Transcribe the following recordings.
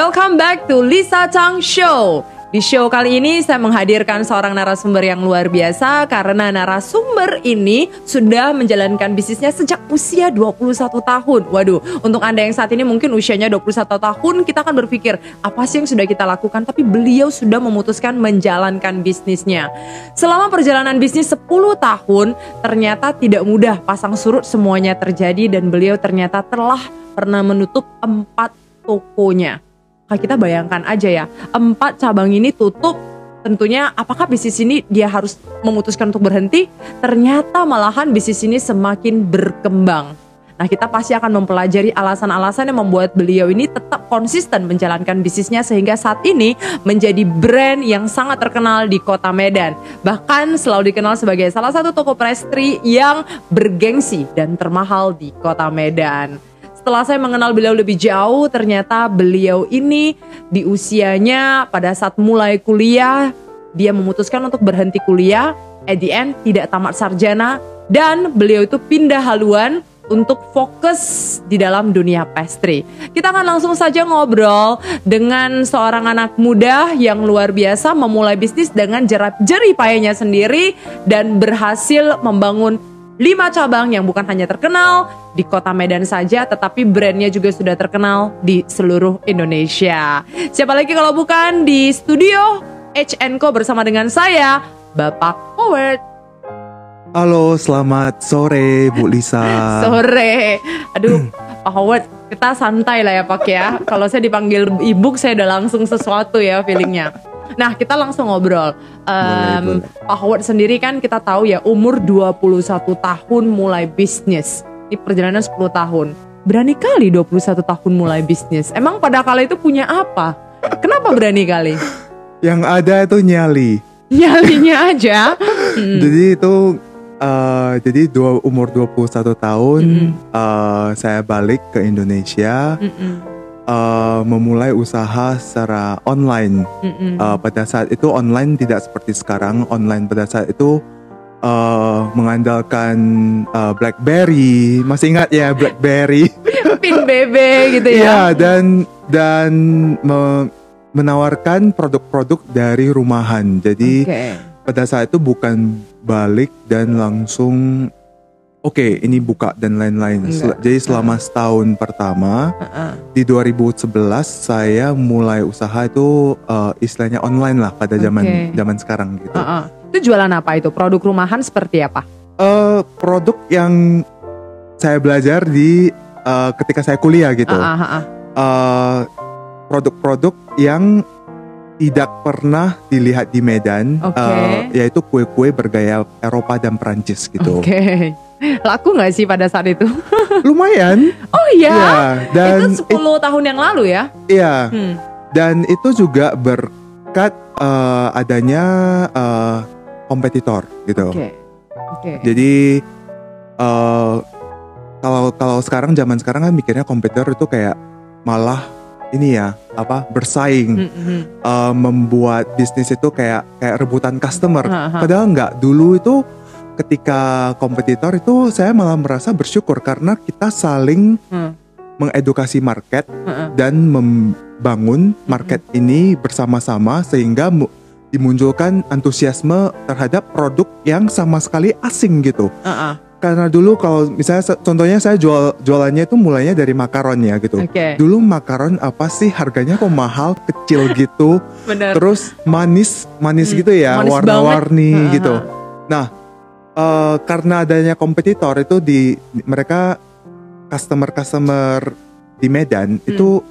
Welcome back to Lisa Chang Show. Di show kali ini saya menghadirkan seorang narasumber yang luar biasa karena narasumber ini sudah menjalankan bisnisnya sejak usia 21 tahun. Waduh, untuk Anda yang saat ini mungkin usianya 21 tahun, kita akan berpikir apa sih yang sudah kita lakukan, tapi beliau sudah memutuskan menjalankan bisnisnya. Selama perjalanan bisnis 10 tahun, ternyata tidak mudah pasang surut semuanya terjadi dan beliau ternyata telah pernah menutup empat tokonya. Nah, kita bayangkan aja ya, empat cabang ini tutup. Tentunya apakah bisnis ini dia harus memutuskan untuk berhenti? Ternyata malahan bisnis ini semakin berkembang. Nah kita pasti akan mempelajari alasan-alasan yang membuat beliau ini tetap konsisten menjalankan bisnisnya sehingga saat ini menjadi brand yang sangat terkenal di kota Medan. Bahkan selalu dikenal sebagai salah satu toko pastry yang bergengsi dan termahal di kota Medan. Setelah saya mengenal beliau lebih jauh, ternyata beliau ini di usianya pada saat mulai kuliah, dia memutuskan untuk berhenti kuliah, at the end tidak tamat sarjana, dan beliau itu pindah haluan untuk fokus di dalam dunia pastry. Kita akan langsung saja ngobrol dengan seorang anak muda yang luar biasa memulai bisnis dengan jerat jerih payahnya sendiri dan berhasil membangun lima cabang yang bukan hanya terkenal di kota Medan saja, tetapi brandnya juga sudah terkenal di seluruh Indonesia. Siapa lagi kalau bukan di studio HNCO bersama dengan saya, Bapak Howard. Halo, selamat sore Bu Lisa. Sore. Aduh, Pak Howard, kita santai lah ya Pak ya. Kalau saya dipanggil ibu, saya udah langsung sesuatu ya feelingnya. Nah, kita langsung ngobrol. Um, boleh, Pak Howard sendiri kan kita tahu ya umur 21 tahun mulai bisnis. Ini perjalanan 10 tahun. Berani kali 21 tahun mulai bisnis. Emang pada kala itu punya apa? Kenapa berani kali? Yang ada itu nyali. Nyalinya aja. hmm. Jadi itu uh, jadi dua umur 21 tahun mm uh, saya balik ke Indonesia. Mm -mm uh, memulai usaha secara online. Uh, pada saat itu online tidak seperti sekarang. Online pada saat itu uh, mengandalkan uh, BlackBerry. Masih ingat ya BlackBerry? Pin BB gitu ya. Iya dan dan me menawarkan produk-produk dari rumahan. Jadi okay. pada saat itu bukan balik dan langsung oke okay, ini buka dan lain-lain. Sel jadi selama setahun pertama uh -uh. di 2011 saya mulai usaha itu uh, istilahnya online lah pada zaman okay. zaman sekarang gitu. Uh -uh. Itu jualan apa itu? Produk rumahan seperti apa? Uh, produk yang saya belajar di uh, ketika saya kuliah gitu. Uh -uh. Uh, produk-produk yang tidak pernah dilihat di Medan, okay. uh, yaitu kue-kue bergaya Eropa dan Prancis gitu. Oke. Okay. Laku nggak sih pada saat itu? Lumayan. Oh iya. Ya, dan itu 10 it, tahun yang lalu ya? Iya. Hmm. Dan itu juga berkat uh, adanya uh, kompetitor gitu. Oke. Okay. Okay. Jadi uh, kalau kalau sekarang zaman sekarang kan mikirnya kompetitor itu kayak malah ini ya apa bersaing mm -hmm. uh, membuat bisnis itu kayak kayak rebutan customer. Uh -huh. Padahal nggak dulu itu ketika kompetitor itu saya malah merasa bersyukur karena kita saling hmm. mengedukasi market hmm. dan membangun market hmm. ini bersama-sama sehingga dimunculkan antusiasme terhadap produk yang sama sekali asing gitu. Uh -uh. Karena dulu kalau misalnya contohnya saya jual jualannya itu mulainya dari makaron ya gitu. Okay. Dulu makaron apa sih harganya kok mahal kecil gitu. Bener. Terus manis manis hmm. gitu ya warna-warni gitu. Nah uh, karena adanya kompetitor itu di, mereka customer-customer di Medan hmm. itu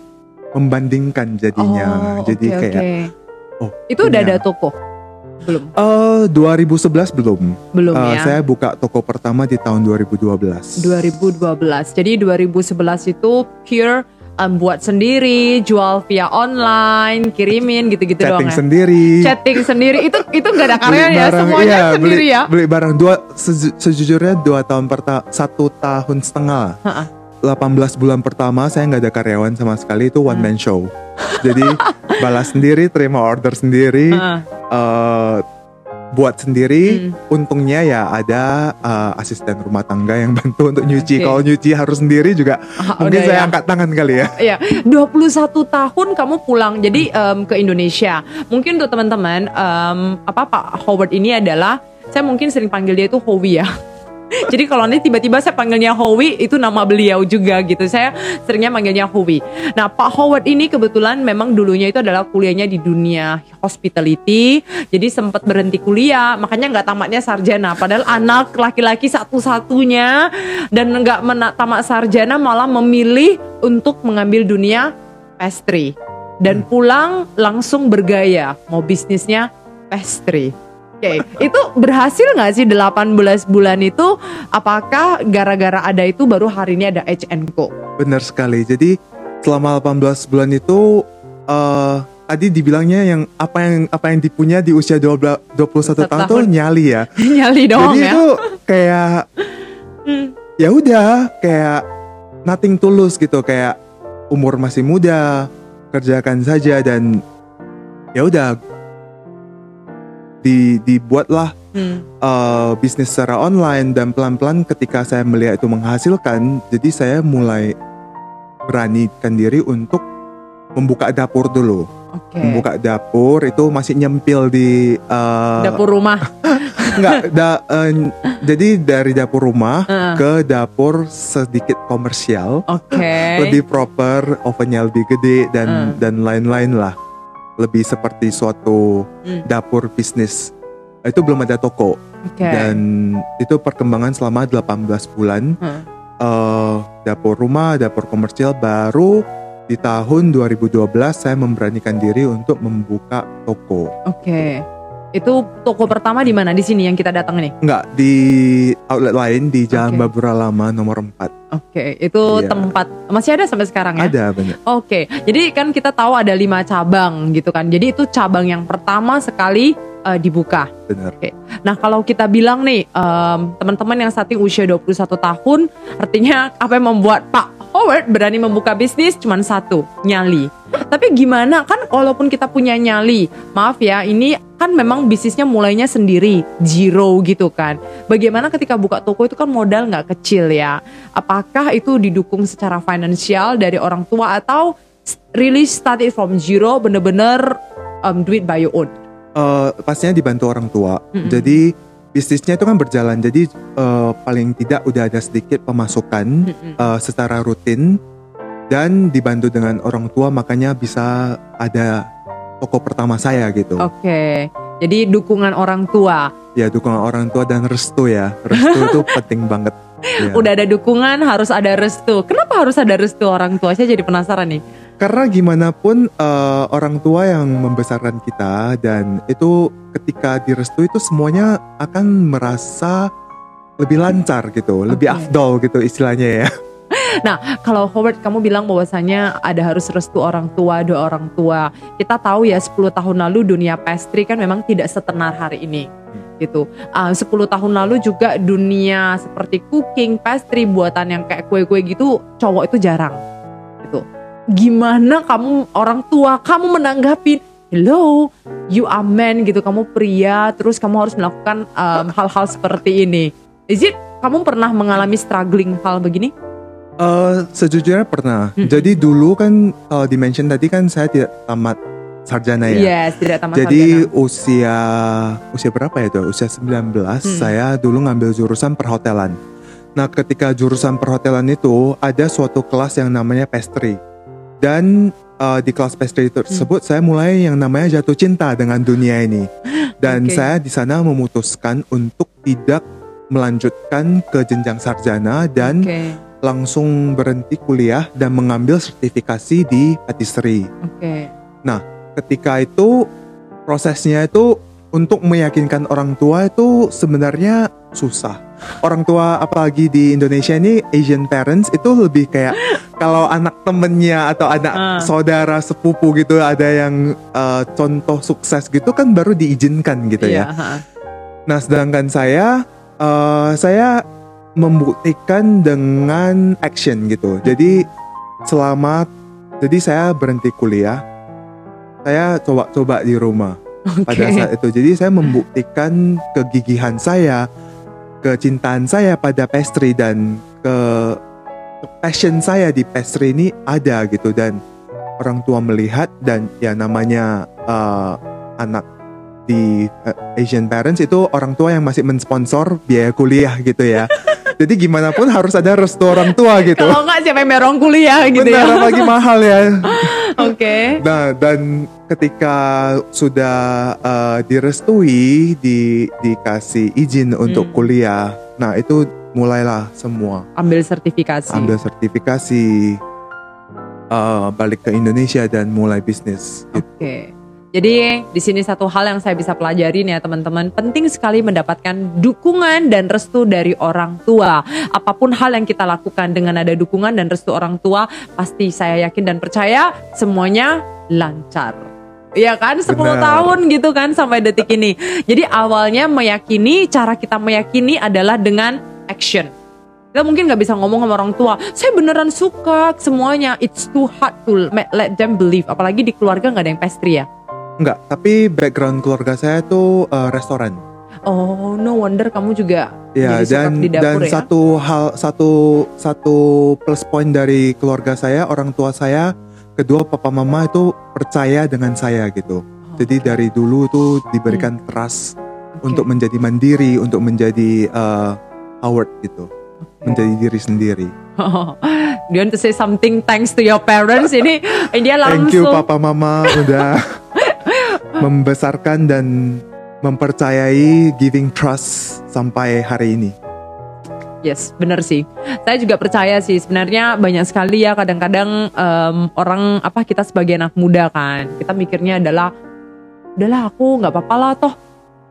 membandingkan jadinya. Oh, Jadi okay, kayak okay. oh, itu punya. udah ada toko? Belum. Uh, eh, 2011 belum. Belum uh, ya. Saya buka toko pertama di tahun 2012. 2012. Jadi 2011 itu pure um, buat sendiri, jual via online, kirimin gitu-gitu doang ya. sendiri. Chatting sendiri. Itu itu nggak ada karya ya, semuanya iya, sendiri beli, ya. Beli barang dua seju, sejujurnya dua tahun pertama satu tahun setengah. Ha -ha. 18 bulan pertama saya nggak ada karyawan sama sekali itu one man show. Jadi balas sendiri, terima order sendiri. Uh. Uh, buat sendiri. Hmm. Untungnya ya ada uh, asisten rumah tangga yang bantu untuk nyuci. Okay. Kalau nyuci harus sendiri juga ah, mungkin saya ya. angkat tangan kali ya. Iya, 21 tahun kamu pulang jadi um, ke Indonesia. Mungkin untuk teman-teman um, apa Pak Howard ini adalah saya mungkin sering panggil dia itu Howie ya. Jadi kalau nanti tiba-tiba saya panggilnya Howie itu nama beliau juga gitu. Saya seringnya manggilnya Howie. Nah Pak Howard ini kebetulan memang dulunya itu adalah kuliahnya di dunia hospitality. Jadi sempat berhenti kuliah, makanya nggak tamatnya sarjana. Padahal anak laki-laki satu-satunya dan nggak tamat sarjana malah memilih untuk mengambil dunia pastry dan pulang langsung bergaya mau bisnisnya pastry. Oke, okay. itu berhasil nggak sih 18 bulan itu? Apakah gara-gara ada itu baru hari ini ada HNCO? Benar sekali. Jadi selama 18 bulan itu uh, tadi dibilangnya yang apa yang apa yang dipunya di usia 12, 21 tahun, tahun tuh nyali ya. nyali dong Jadi ya. itu kayak hmm. ya udah kayak nothing tulus gitu kayak umur masih muda kerjakan saja dan ya udah di dibuatlah hmm. uh, bisnis secara online dan pelan-pelan ketika saya melihat itu menghasilkan, jadi saya mulai beranikan diri untuk membuka dapur dulu. Okay. Membuka dapur itu masih nyempil di uh, dapur rumah. Enggak, da, uh, jadi dari dapur rumah uh. ke dapur sedikit komersial. Oke. Okay. lebih proper, ovennya lebih gede dan uh. dan lain-lain lah lebih seperti suatu hmm. dapur bisnis. Itu belum ada toko. Okay. Dan itu perkembangan selama 18 bulan. Hmm. Uh, dapur rumah, dapur komersial baru di tahun 2012 saya memberanikan diri untuk membuka toko. Oke. Okay. Itu toko pertama di mana? Di sini yang kita datang nih? Enggak, di outlet lain di Jalan okay. Babura Lama nomor 4. Oke, okay, itu yeah. tempat masih ada sampai sekarang ya? Ada, banyak. Oke. Okay. Jadi kan kita tahu ada lima cabang gitu kan. Jadi itu cabang yang pertama sekali uh, dibuka. Benar. Oke. Nah, kalau kita bilang nih um, teman-teman yang saat ini usia 21 tahun, artinya apa yang membuat Pak Howard berani membuka bisnis cuma satu, nyali. Tapi gimana kan walaupun kita punya nyali, maaf ya, ini kan memang bisnisnya mulainya sendiri, zero gitu kan. Bagaimana ketika buka toko itu kan modal nggak kecil ya. Apakah itu didukung secara finansial dari orang tua atau really started from zero, bener-bener um, do it by your own? Uh, pastinya dibantu orang tua. Mm -hmm. Jadi bisnisnya itu kan berjalan jadi uh, paling tidak udah ada sedikit pemasukan uh, secara rutin dan dibantu dengan orang tua makanya bisa ada toko pertama saya gitu. Oke. Okay. Jadi dukungan orang tua. Ya dukungan orang tua dan restu ya. Restu itu penting banget. Ya. Udah ada dukungan harus ada restu. Kenapa harus ada restu orang tua? Saya jadi penasaran nih. Karena gimana pun uh, orang tua yang membesarkan kita dan itu ketika direstui itu semuanya akan merasa lebih lancar gitu, okay. lebih afdol gitu istilahnya ya. Nah, kalau Howard kamu bilang bahwasanya ada harus restu orang tua, doa orang tua. Kita tahu ya 10 tahun lalu dunia pastry kan memang tidak setenar hari ini. Gitu. Uh, 10 tahun lalu juga dunia seperti cooking, pastry, buatan yang kayak kue-kue gitu, cowok itu jarang. Gimana kamu orang tua kamu menanggapi hello, you are man gitu, kamu pria, terus kamu harus melakukan hal-hal um, seperti ini. Is it kamu pernah mengalami struggling hal begini? Uh, sejujurnya pernah. Hmm. Jadi dulu kan kalau uh, dimention tadi kan saya tidak tamat sarjana ya. Yes, tidak tamat Jadi sarjana. usia usia berapa ya itu? Usia 19 hmm. saya dulu ngambil jurusan perhotelan. Nah, ketika jurusan perhotelan itu ada suatu kelas yang namanya pastry. Dan uh, di kelas pastry tersebut hmm. saya mulai yang namanya jatuh cinta dengan dunia ini. Dan okay. saya di sana memutuskan untuk tidak melanjutkan ke jenjang sarjana dan okay. langsung berhenti kuliah dan mengambil sertifikasi di patisserie. Okay. Nah, ketika itu prosesnya itu untuk meyakinkan orang tua itu sebenarnya susah. Orang tua apalagi di Indonesia ini Asian parents itu lebih kayak kalau anak temennya atau anak uh. saudara sepupu gitu ada yang uh, contoh sukses gitu kan baru diizinkan gitu yeah, ya. Uh. Nah, sedangkan saya uh, saya membuktikan dengan action gitu. Jadi selama jadi saya berhenti kuliah, saya coba-coba di rumah okay. pada saat itu. Jadi saya membuktikan kegigihan saya, kecintaan saya pada pastry dan ke passion saya di pastry ini ada gitu dan orang tua melihat dan ya namanya uh, anak di uh, Asian parents itu orang tua yang masih mensponsor biaya kuliah gitu ya. Jadi gimana pun harus ada restu orang tua gitu. Kalau nggak siapa yang merong kuliah gitu Benar, ya. lagi mahal ya. Oke. Okay. Nah dan ketika sudah uh, direstui, di dikasih izin untuk hmm. kuliah, nah itu mulailah semua. Ambil sertifikasi. Ambil sertifikasi, uh, balik ke Indonesia dan mulai bisnis. Oke. Okay. Jadi di sini satu hal yang saya bisa pelajari nih ya teman-teman, penting sekali mendapatkan dukungan dan restu dari orang tua. Apa pun hal yang kita lakukan dengan ada dukungan dan restu orang tua, pasti saya yakin dan percaya semuanya lancar. Iya kan 10 Benar. tahun gitu kan sampai detik ini. Jadi awalnya meyakini cara kita meyakini adalah dengan action. Kita mungkin nggak bisa ngomong sama orang tua, saya beneran suka semuanya. It's too hard to let them believe. Apalagi di keluarga nggak ada yang pastry ya. Enggak, tapi background keluarga saya tuh uh, restoran. Oh, no wonder kamu juga ya, dan, di dapur dan ya. satu hal satu satu plus point dari keluarga saya, orang tua saya, kedua papa mama itu percaya dengan saya gitu. Oh, Jadi dari dulu tuh diberikan hmm. trust okay. untuk menjadi mandiri, untuk menjadi uh, Howard gitu. Okay. Menjadi diri sendiri. Oh, do you want to say something thanks to your parents? Ini dia langsung. Thank you papa mama udah membesarkan dan mempercayai giving trust sampai hari ini. Yes, benar sih. Saya juga percaya sih sebenarnya banyak sekali ya kadang-kadang um, orang apa kita sebagai anak muda kan kita mikirnya adalah udahlah aku nggak apa-apa lah toh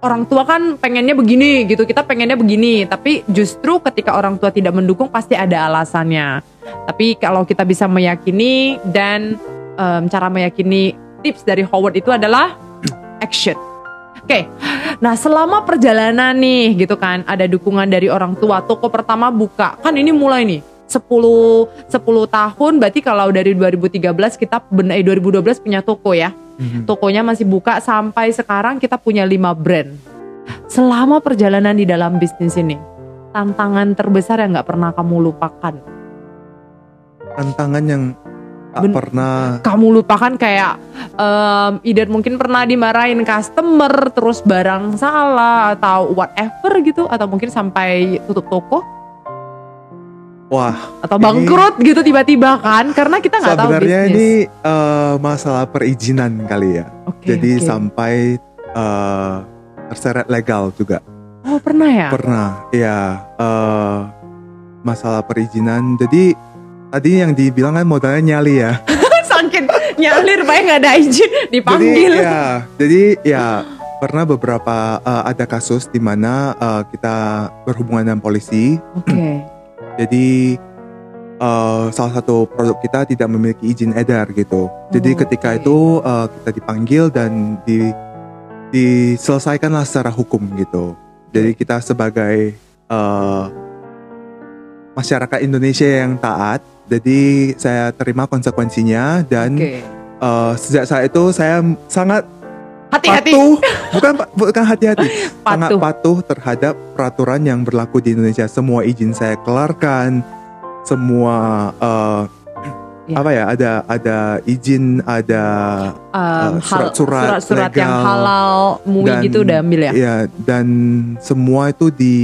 orang tua kan pengennya begini gitu kita pengennya begini tapi justru ketika orang tua tidak mendukung pasti ada alasannya. Tapi kalau kita bisa meyakini dan um, cara meyakini tips dari Howard itu adalah action. Oke, okay. nah selama perjalanan nih gitu kan ada dukungan dari orang tua, toko pertama buka, kan ini mulai nih 10 10 tahun berarti kalau dari 2013 kita benar eh 2012 punya toko ya. Mm-hmm. Tokonya masih buka sampai sekarang kita punya 5 brand. Selama perjalanan di dalam bisnis ini, tantangan terbesar yang nggak pernah kamu lupakan. Tantangan yang ben, pernah kamu lupakan kayak um, either mungkin pernah dimarahin customer terus barang salah atau whatever gitu atau mungkin sampai tutup toko Wah, atau bangkrut ini, gitu tiba-tiba kan? Karena kita nggak tahu Sebenarnya ini uh, masalah perizinan kali ya. Okay, Jadi okay. sampai uh, terseret legal juga. Oh pernah ya? Pernah, ya. Uh, masalah perizinan. Jadi Tadi yang dibilang kan modalnya nyali ya. Saking nyalir pak nggak ada izin dipanggil. Jadi ya, jadi ya pernah beberapa uh, ada kasus di mana uh, kita berhubungan dengan polisi. Oke. Okay. jadi uh, salah satu produk kita tidak memiliki izin edar gitu. Jadi oh, ketika okay. itu uh, kita dipanggil dan di diselesaikanlah secara hukum gitu. Jadi kita sebagai uh, masyarakat Indonesia yang taat jadi saya terima konsekuensinya dan okay. uh, eh, sejak saat itu saya sangat hati-hati. Patuh, bukan bukan hati-hati, sangat patuh terhadap peraturan yang berlaku di Indonesia. Semua izin saya kelarkan, semua uh, ya. apa ya ada ada izin ada um, surat-surat surat, yang halal MUI gitu udah ambil ya. Ya dan semua itu di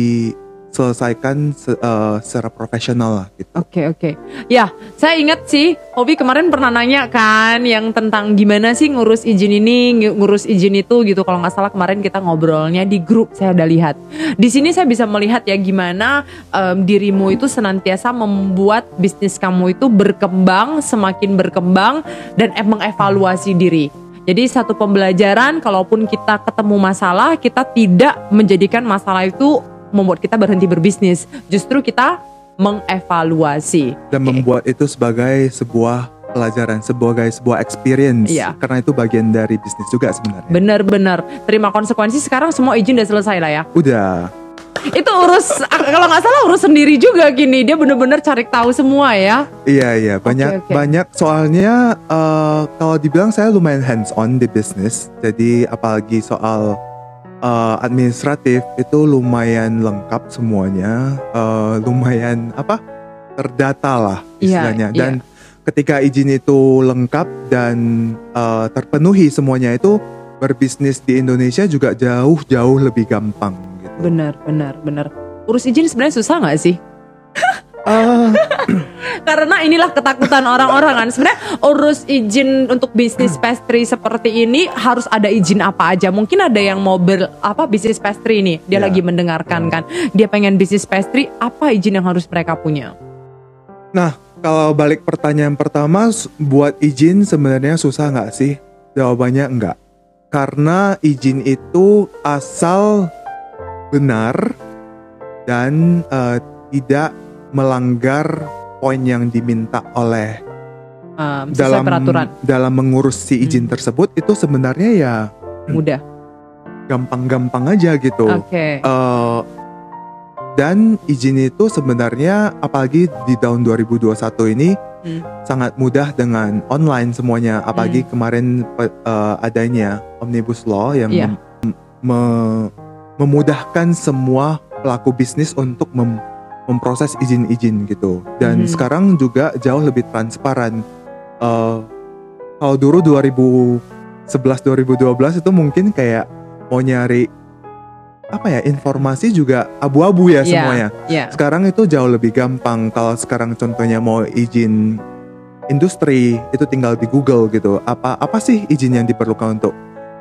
selesaikan uh, secara profesional lah gitu. Oke okay, oke. Okay. Ya, saya ingat sih Hobi kemarin pernah nanya kan yang tentang gimana sih ngurus izin ini, ngurus izin itu gitu. Kalau nggak salah kemarin kita ngobrolnya di grup saya udah lihat. Di sini saya bisa melihat ya gimana um, dirimu itu senantiasa membuat bisnis kamu itu berkembang, semakin berkembang dan emang evaluasi diri. Jadi satu pembelajaran, kalaupun kita ketemu masalah, kita tidak menjadikan masalah itu membuat kita berhenti berbisnis. Justru kita mengevaluasi dan okay. membuat itu sebagai sebuah pelajaran, sebagai sebuah experience. Iya. Karena itu bagian dari bisnis juga sebenarnya. Bener-bener. Terima konsekuensi sekarang semua izin udah selesai lah ya. Udah. itu urus kalau nggak salah urus sendiri juga gini dia bener-bener cari tahu semua ya iya iya banyak okay, okay. banyak soalnya uh, kalau dibilang saya lumayan hands on di bisnis jadi apalagi soal uh, administratif itu lumayan lengkap semuanya uh, lumayan apa terdata lah iya, istilahnya yeah, dan yeah. ketika izin itu lengkap dan uh, terpenuhi semuanya itu berbisnis di Indonesia juga jauh-jauh lebih gampang Benar, benar, benar. Urus izin sebenarnya susah nggak sih? Uh. Karena inilah ketakutan orang-orang kan. Sebenarnya urus izin untuk bisnis pastry seperti ini harus ada izin apa aja. Mungkin ada yang mau ber apa bisnis pastry ini, dia yeah. lagi mendengarkan kan. Dia pengen bisnis pastry, apa izin yang harus mereka punya? Nah, kalau balik pertanyaan pertama, buat izin sebenarnya susah nggak sih? Jawabannya enggak. Karena izin itu asal benar dan uh, tidak melanggar poin yang diminta oleh um, dalam peraturan. dalam mengurus si izin hmm. tersebut itu sebenarnya ya mudah gampang-gampang aja gitu okay. uh, eh, dan izin itu sebenarnya apalagi di tahun 2021 ini hmm. sangat mudah dengan online semuanya apalagi hmm. kemarin uh, adanya omnibus law yang yeah. me memudahkan semua pelaku bisnis untuk mem memproses izin-izin gitu. Dan hmm. sekarang juga jauh lebih transparan. Uh, kalau dulu 2011 2012 itu mungkin kayak mau nyari apa ya informasi juga abu-abu ya yeah, semuanya. Yeah. Sekarang itu jauh lebih gampang. Kalau sekarang contohnya mau izin industri itu tinggal di Google gitu. Apa apa sih izin yang diperlukan untuk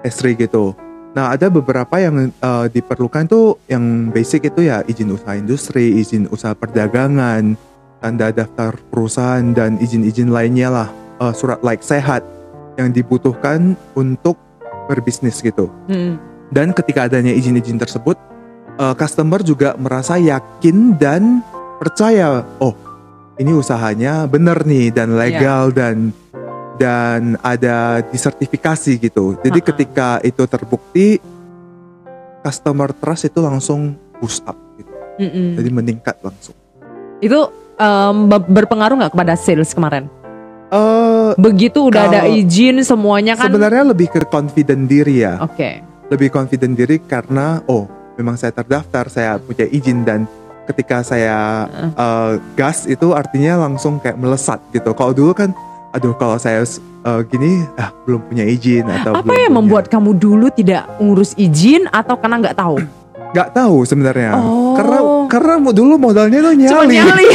istri gitu. Nah, ada beberapa yang uh, diperlukan tuh yang basic itu ya izin usaha industri, izin usaha perdagangan, tanda daftar perusahaan dan izin-izin lainnya lah, uh, surat like sehat yang dibutuhkan untuk berbisnis gitu. Hmm. Dan ketika adanya izin-izin tersebut, uh, customer juga merasa yakin dan percaya, oh ini usahanya benar nih dan legal yeah. dan dan ada disertifikasi gitu. Jadi uh-huh. ketika itu terbukti customer trust itu langsung boost up gitu. Mm-mm. Jadi meningkat langsung. Itu um, berpengaruh nggak kepada sales kemarin? Uh, Begitu udah ada izin semuanya kan? Sebenarnya lebih ke confident diri ya. Oke. Okay. Lebih confident diri karena oh memang saya terdaftar, saya punya izin dan ketika saya uh. Uh, gas itu artinya langsung kayak melesat gitu. Kalau dulu kan aduh kalau saya uh, gini ah belum punya izin atau apa yang punya. membuat kamu dulu tidak ngurus izin atau karena nggak tahu? Nggak tahu sebenarnya. Oh. karena karena dulu modalnya tuh nyali Cuma nyali.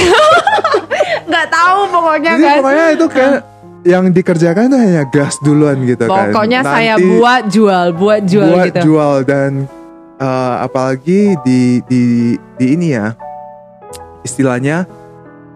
nggak tahu pokoknya Jadi kan. pokoknya itu kayak yang dikerjakan tuh hanya gas duluan gitu pokoknya kan. Pokoknya saya buat jual buat jual buat gitu. jual dan uh, apalagi di di di ini ya istilahnya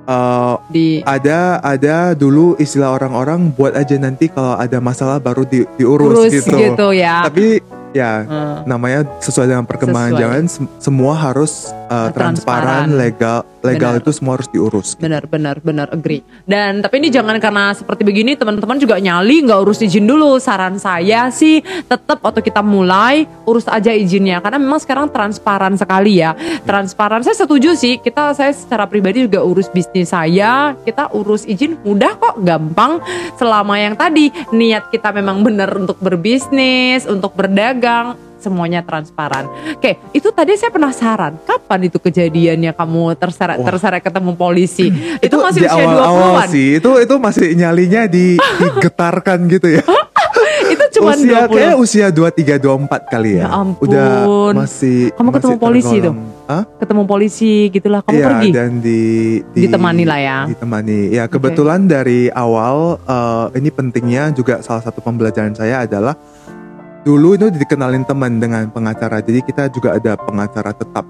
uh, di ada ada dulu istilah orang-orang buat aja nanti kalau ada masalah baru di, diurus Urus gitu. gitu ya. Tapi ya hmm. namanya sesuai dengan perkembangan zaman semua harus uh, transparan, transparan, legal, legal benar. itu semua harus diurus. Gitu. Benar, benar, benar, agree. Dan tapi ini jangan karena seperti begini teman-teman juga nyali nggak urus izin dulu. Saran saya sih tetap waktu kita mulai urus aja izinnya karena memang sekarang transparan sekali ya. Transparan. Saya setuju sih. Kita saya secara pribadi juga urus bisnis saya. Kita urus izin mudah kok, gampang. Selama yang tadi niat kita memang benar untuk berbisnis, untuk berdagang dagang, semuanya transparan. Oke, itu tadi saya penasaran, kapan itu kejadiannya kamu terseret oh. terseret ketemu polisi? itu, itu masih di usia awal, awal sih. Itu itu masih nyalinya di digetarkan gitu ya. itu cuma usia 20. kayak usia 23 24 kali ya. Ya ampun. Udah masih Kamu masih ketemu polisi tuh? Hah? Ketemu polisi gitulah kamu ya, pergi. dan di, di ditemani lah ya. Ditemani. Ya, kebetulan okay. dari awal uh, ini pentingnya juga salah satu pembelajaran saya adalah dulu itu dikenalin teman dengan pengacara jadi kita juga ada pengacara tetap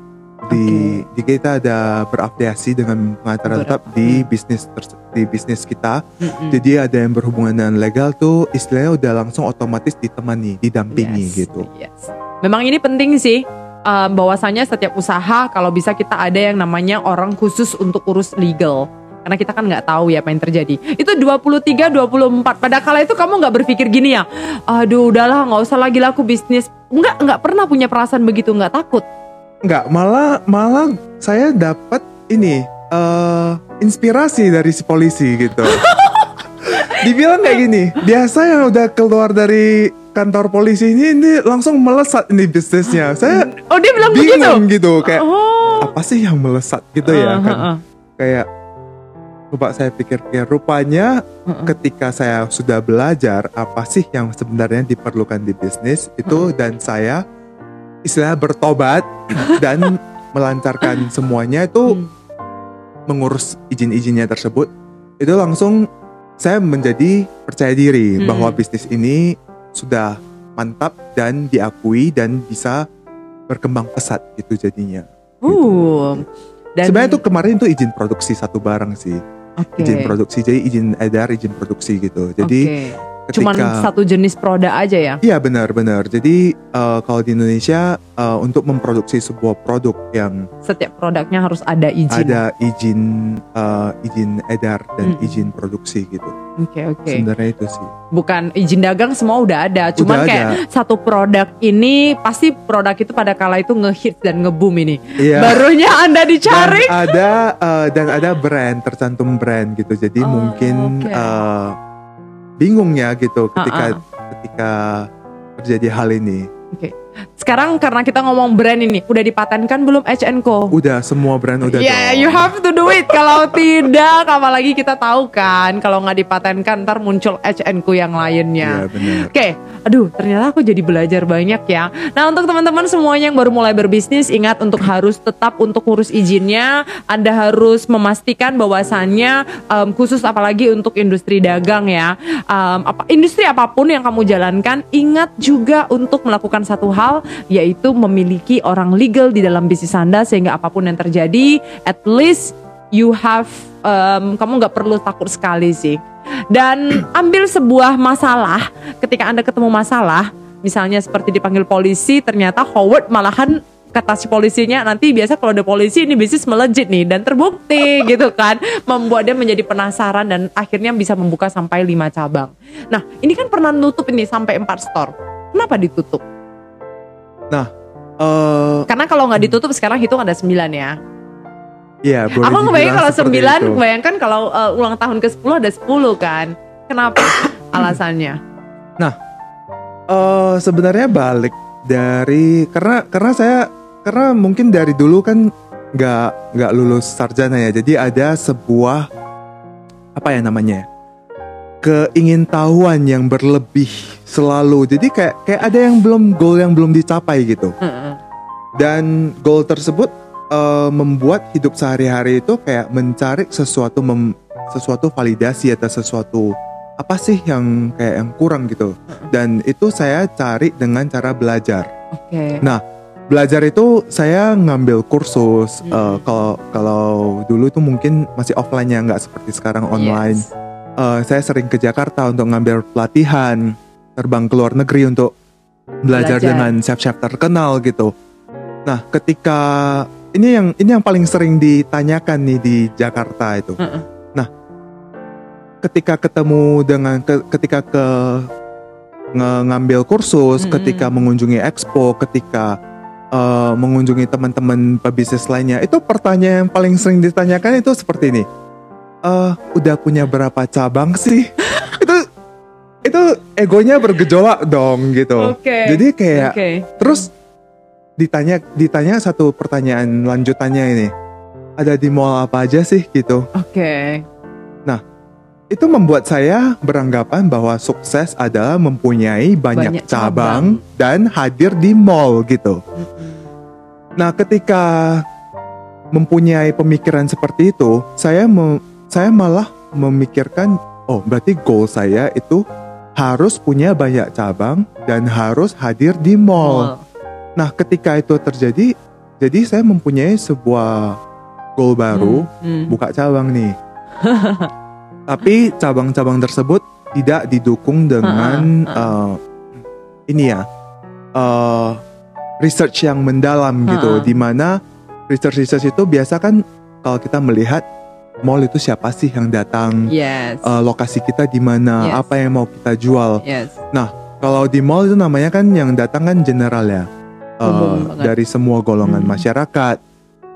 di, okay. di kita ada berafiliasi dengan pengacara tetap di bisnis di bisnis kita mm-hmm. jadi ada yang berhubungan dengan legal tuh istilahnya udah langsung otomatis ditemani didampingi yes, gitu yes. memang ini penting sih um, bahwasanya setiap usaha kalau bisa kita ada yang namanya orang khusus untuk urus legal karena kita kan nggak tahu ya apa yang terjadi. Itu 23, 24. Pada kala itu kamu nggak berpikir gini ya, aduh udahlah nggak usah lagi laku bisnis. Nggak, nggak pernah punya perasaan begitu, nggak takut. Enggak, malah malah saya dapat ini uh, inspirasi dari si polisi gitu. Dibilang kayak gini, biasa yang udah keluar dari kantor polisi ini ini langsung melesat ini bisnisnya. Saya Oh, dia bilang bingung begitu. gitu kayak oh. apa sih yang melesat gitu ya Uh, kan. uh, uh. Kayak coba saya pikir-pikir rupanya Uh-uh. ketika saya sudah belajar apa sih yang sebenarnya diperlukan di bisnis itu dan saya istilah bertobat dan melancarkan semuanya itu Hmm. mengurus izin-izinnya tersebut itu langsung saya menjadi percaya diri Hmm. bahwa bisnis ini sudah mantap dan diakui dan bisa berkembang pesat gitu jadinya. Uh. Dan Sebenarnya tuh kemarin tuh izin produksi satu barang sih, Oke. izin produksi jadi izin edar, izin produksi gitu. Jadi. Cuman ketika satu jenis produk aja ya. Iya benar-benar. Jadi eh, kalau di Indonesia eh, untuk memproduksi sebuah produk yang Setiap produknya harus ada izin. ada izin eh, izin edar dan Mm. izin produksi gitu. Oke oke. Sebenarnya itu sih. Bukan izin dagang semua udah ada. Udah Cuman kayak satu produk ini pasti produk itu pada kala itu ngehits dan ngeboom ini. Iya. Barunya anda Dan dicari. ada eh, dan ada brand tercantum brand gitu. Jadi Oh, mungkin oke. eh, bingung ya gitu ketika Ah, ketika terjadi hal ini. Sekarang karena kita ngomong brand ini, udah dipatenkan belum H&Co? Udah semua brand udah Yeah, dong. you have to do it. Kalau tidak, apalagi kita tahu kan, kalau nggak dipatenkan, ntar muncul H&Co yang lainnya. Iya benar. Oke, aduh ternyata aku jadi belajar banyak ya. Nah untuk teman-teman semuanya yang baru mulai berbisnis, ingat untuk harus tetap untuk ngurus izinnya. Anda harus memastikan bahwasannya em, khusus apalagi untuk industri dagang ya. Em, apa industri apa pun yang kamu jalankan, ingat juga untuk melakukan satu hal, yaitu memiliki orang legal di dalam bisnis Anda sehingga apa pun yang terjadi, at least you have em, kamu nggak perlu takut sekali sih. Dan ambil sebuah masalah ketika Anda ketemu masalah, misalnya seperti dipanggil polisi, ternyata Howard malahan kata si polisinya nanti biasa kalau ada polisi ini bisnis melejit nih dan terbukti gitu kan membuat dia menjadi penasaran dan akhirnya bisa membuka sampai 5 cabang. Nah ini kan pernah nutup ini sampai 4 store. Kenapa ditutup? Eh, Karena kalau nggak ditutup sekarang hitung ada 9 ya. Iya, boleh Aku ngebayang dibilang kalau seperti 9, itu. bayangkan kalau uh, ulang tahun ke 10 ada 10 kan. Kenapa alasannya? Eh sebenarnya balik dari karena karena saya karena mungkin dari dulu kan nggak nggak lulus sarjana ya jadi ada sebuah apa ya namanya keingintahuan yang berlebih selalu jadi kayak kayak ada yang belum goal yang belum dicapai gitu dan goal tersebut eh, membuat hidup sehari-hari itu kayak mencari sesuatu mem- sesuatu validasi atau sesuatu apa sih yang kayak yang kurang gitu dan itu saya cari dengan cara belajar Oke. belajar itu saya ngambil kursus Hmm. eh, kalau kalau dulu itu mungkin masih offline ya nggak seperti sekarang online Yes. Eh, saya sering ke Jakarta untuk ngambil pelatihan terbang ke luar negeri untuk belajar, Belajar. dengan chef-chef terkenal gitu. Nah, ketika ini yang ini yang paling sering ditanyakan nih di Jakarta itu. Heeh. Nah, ketika ketemu dengan ke- ketika ke nge- ngambil kursus, Mm-mm. ketika mengunjungi expo, ketika eh, mengunjungi teman-teman pebisnis lainnya, itu pertanyaan yang paling sering ditanyakan itu seperti ini. Eh, udah punya berapa cabang sih? itu itu egonya bergejolak dong gitu. Oke. Jadi kayak Oke. terus ditanya ditanya satu pertanyaan lanjutannya ini. Ada di mall apa aja sih gitu. Oke. Itu membuat saya beranggapan bahwa sukses adalah mempunyai banyak, Banyak cabang, dan hadir di mall gitu. Nah, ketika mempunyai pemikiran seperti itu, saya me- saya malah memikirkan, oh berarti goal saya itu harus punya banyak cabang dan harus hadir di mall. Mall. Nah, ketika itu terjadi, jadi saya mempunyai sebuah goal baru, Hmm, hmm. buka cabang nih. Tapi cabang-cabang tersebut tidak didukung dengan eh, ini ya, eh, research yang mendalam gitu, di mana research-research itu biasa kan kalau kita melihat mall itu siapa sih yang datang, Yes. eh, lokasi kita di mana, Yes. apa yang mau kita jual. yes. Kalau di mall itu namanya kan yang datang kan general ya. Uh, dari semua golongan hmm. masyarakat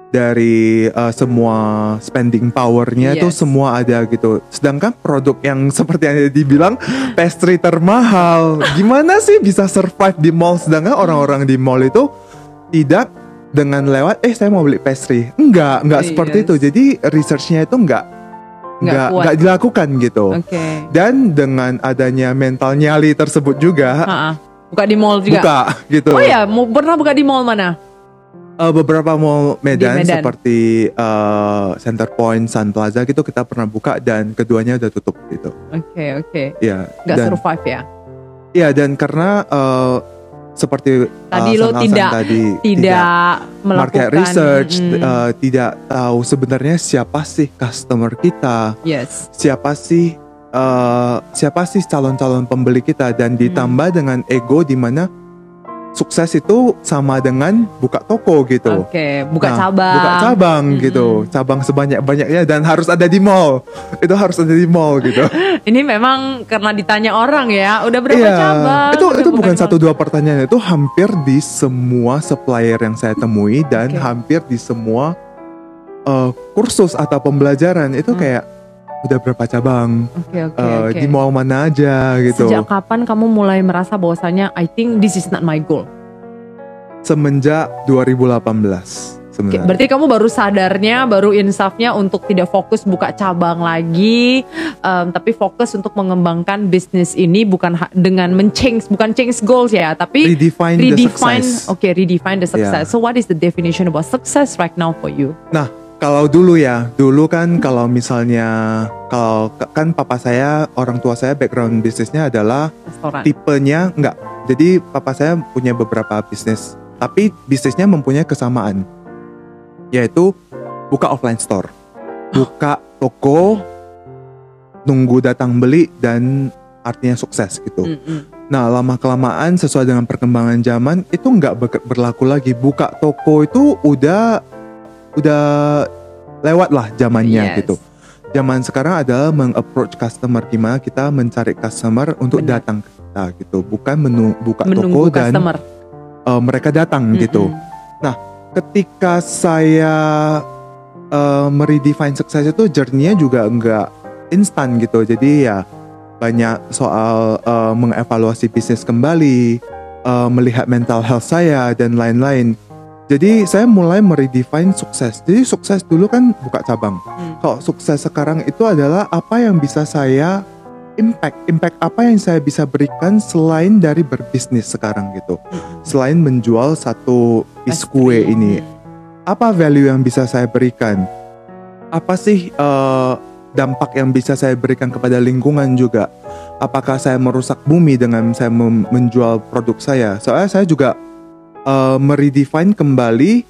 dari uh, semua spending powernya itu semua ada gitu. Sedangkan produk yang seperti yang dibilang pastry termahal, gimana sih bisa survive di mall? Sedangkan orang-orang di mall itu tidak dengan lewat eh saya mau beli pastry. Enggak, enggak yes. seperti itu. Jadi researchnya itu enggak enggak enggak dilakukan gitu. Okay. Dan dengan adanya mental nyali tersebut juga. Ha -ha. Buka di mall juga. Buka gitu. Oh ya, pernah buka di mall mana? uh, beberapa mall Medan, Medan. seperti uh, Center Point, Sun Plaza gitu kita pernah buka dan keduanya udah tutup gitu. Oke okay, oke. Okay. Iya. Gak dan, survive ya? Iya dan karena uh, seperti tadi uh, lo tidak tadi, tidak, tidak melakukan market research, hmm. uh, tidak tahu sebenarnya siapa sih customer kita, yes. siapa sih uh, siapa sih calon-calon pembeli kita dan ditambah hmm. dengan ego di mana sukses itu sama dengan buka toko gitu. Oke, okay, buka nah, cabang. Buka cabang hmm. gitu. Cabang sebanyak-banyaknya dan harus ada di mall. Itu harus ada di mall gitu. Ini memang karena ditanya orang ya, udah berapa iya, cabang? Itu itu bukan satu dua pertanyaan, itu hampir di semua supplier yang saya temui dan okay. hampir di semua uh, kursus atau pembelajaran itu hmm. kayak udah berapa cabang, okay, okay, uh, okay. di mall mana aja gitu. Sejak kapan kamu mulai merasa bahwasanya I think this is not my goal? Semenjak 2018. Oke, berarti kamu baru sadarnya, baru insafnya untuk tidak fokus buka cabang lagi, um, tapi fokus untuk mengembangkan bisnis ini bukan dengan menchange, bukan change goals ya, tapi redefine, redefine the success. Oke, okay, redefine the success. Yeah. So what is the definition about success right now for you? Nah, kalau dulu ya, dulu kan kalau misalnya kalau kan papa saya orang tua saya background bisnisnya adalah Restoran. tipenya enggak. Jadi papa saya punya beberapa bisnis, tapi bisnisnya mempunyai kesamaan. Yaitu buka offline store. Buka toko nunggu datang beli dan artinya sukses gitu. Mm -hmm. Nah, lama kelamaan sesuai dengan perkembangan zaman itu nggak berlaku lagi. Buka toko itu udah udah lewat lah zamannya yes. gitu. Zaman sekarang adalah mengapproach customer gimana kita mencari customer untuk Benar. datang ke kita gitu, bukan menu, buka Menunggu toko dan uh, mereka datang mm -hmm. gitu. Nah, ketika saya uh, meredefine sukses itu journey-nya juga enggak instan gitu. Jadi ya banyak soal uh, mengevaluasi bisnis kembali, uh, melihat mental health saya dan lain-lain. Jadi saya mulai meredefine sukses. Jadi sukses dulu kan buka cabang. Hmm. Kalau sukses sekarang itu adalah apa yang bisa saya impact, impact apa yang saya bisa berikan selain dari berbisnis sekarang gitu. Hmm. Selain menjual satu piece kue ini, apa value yang bisa saya berikan? Apa sih uh, dampak yang bisa saya berikan kepada lingkungan juga? Apakah saya merusak bumi dengan saya menjual produk saya? Soalnya saya juga uh, meredefine kembali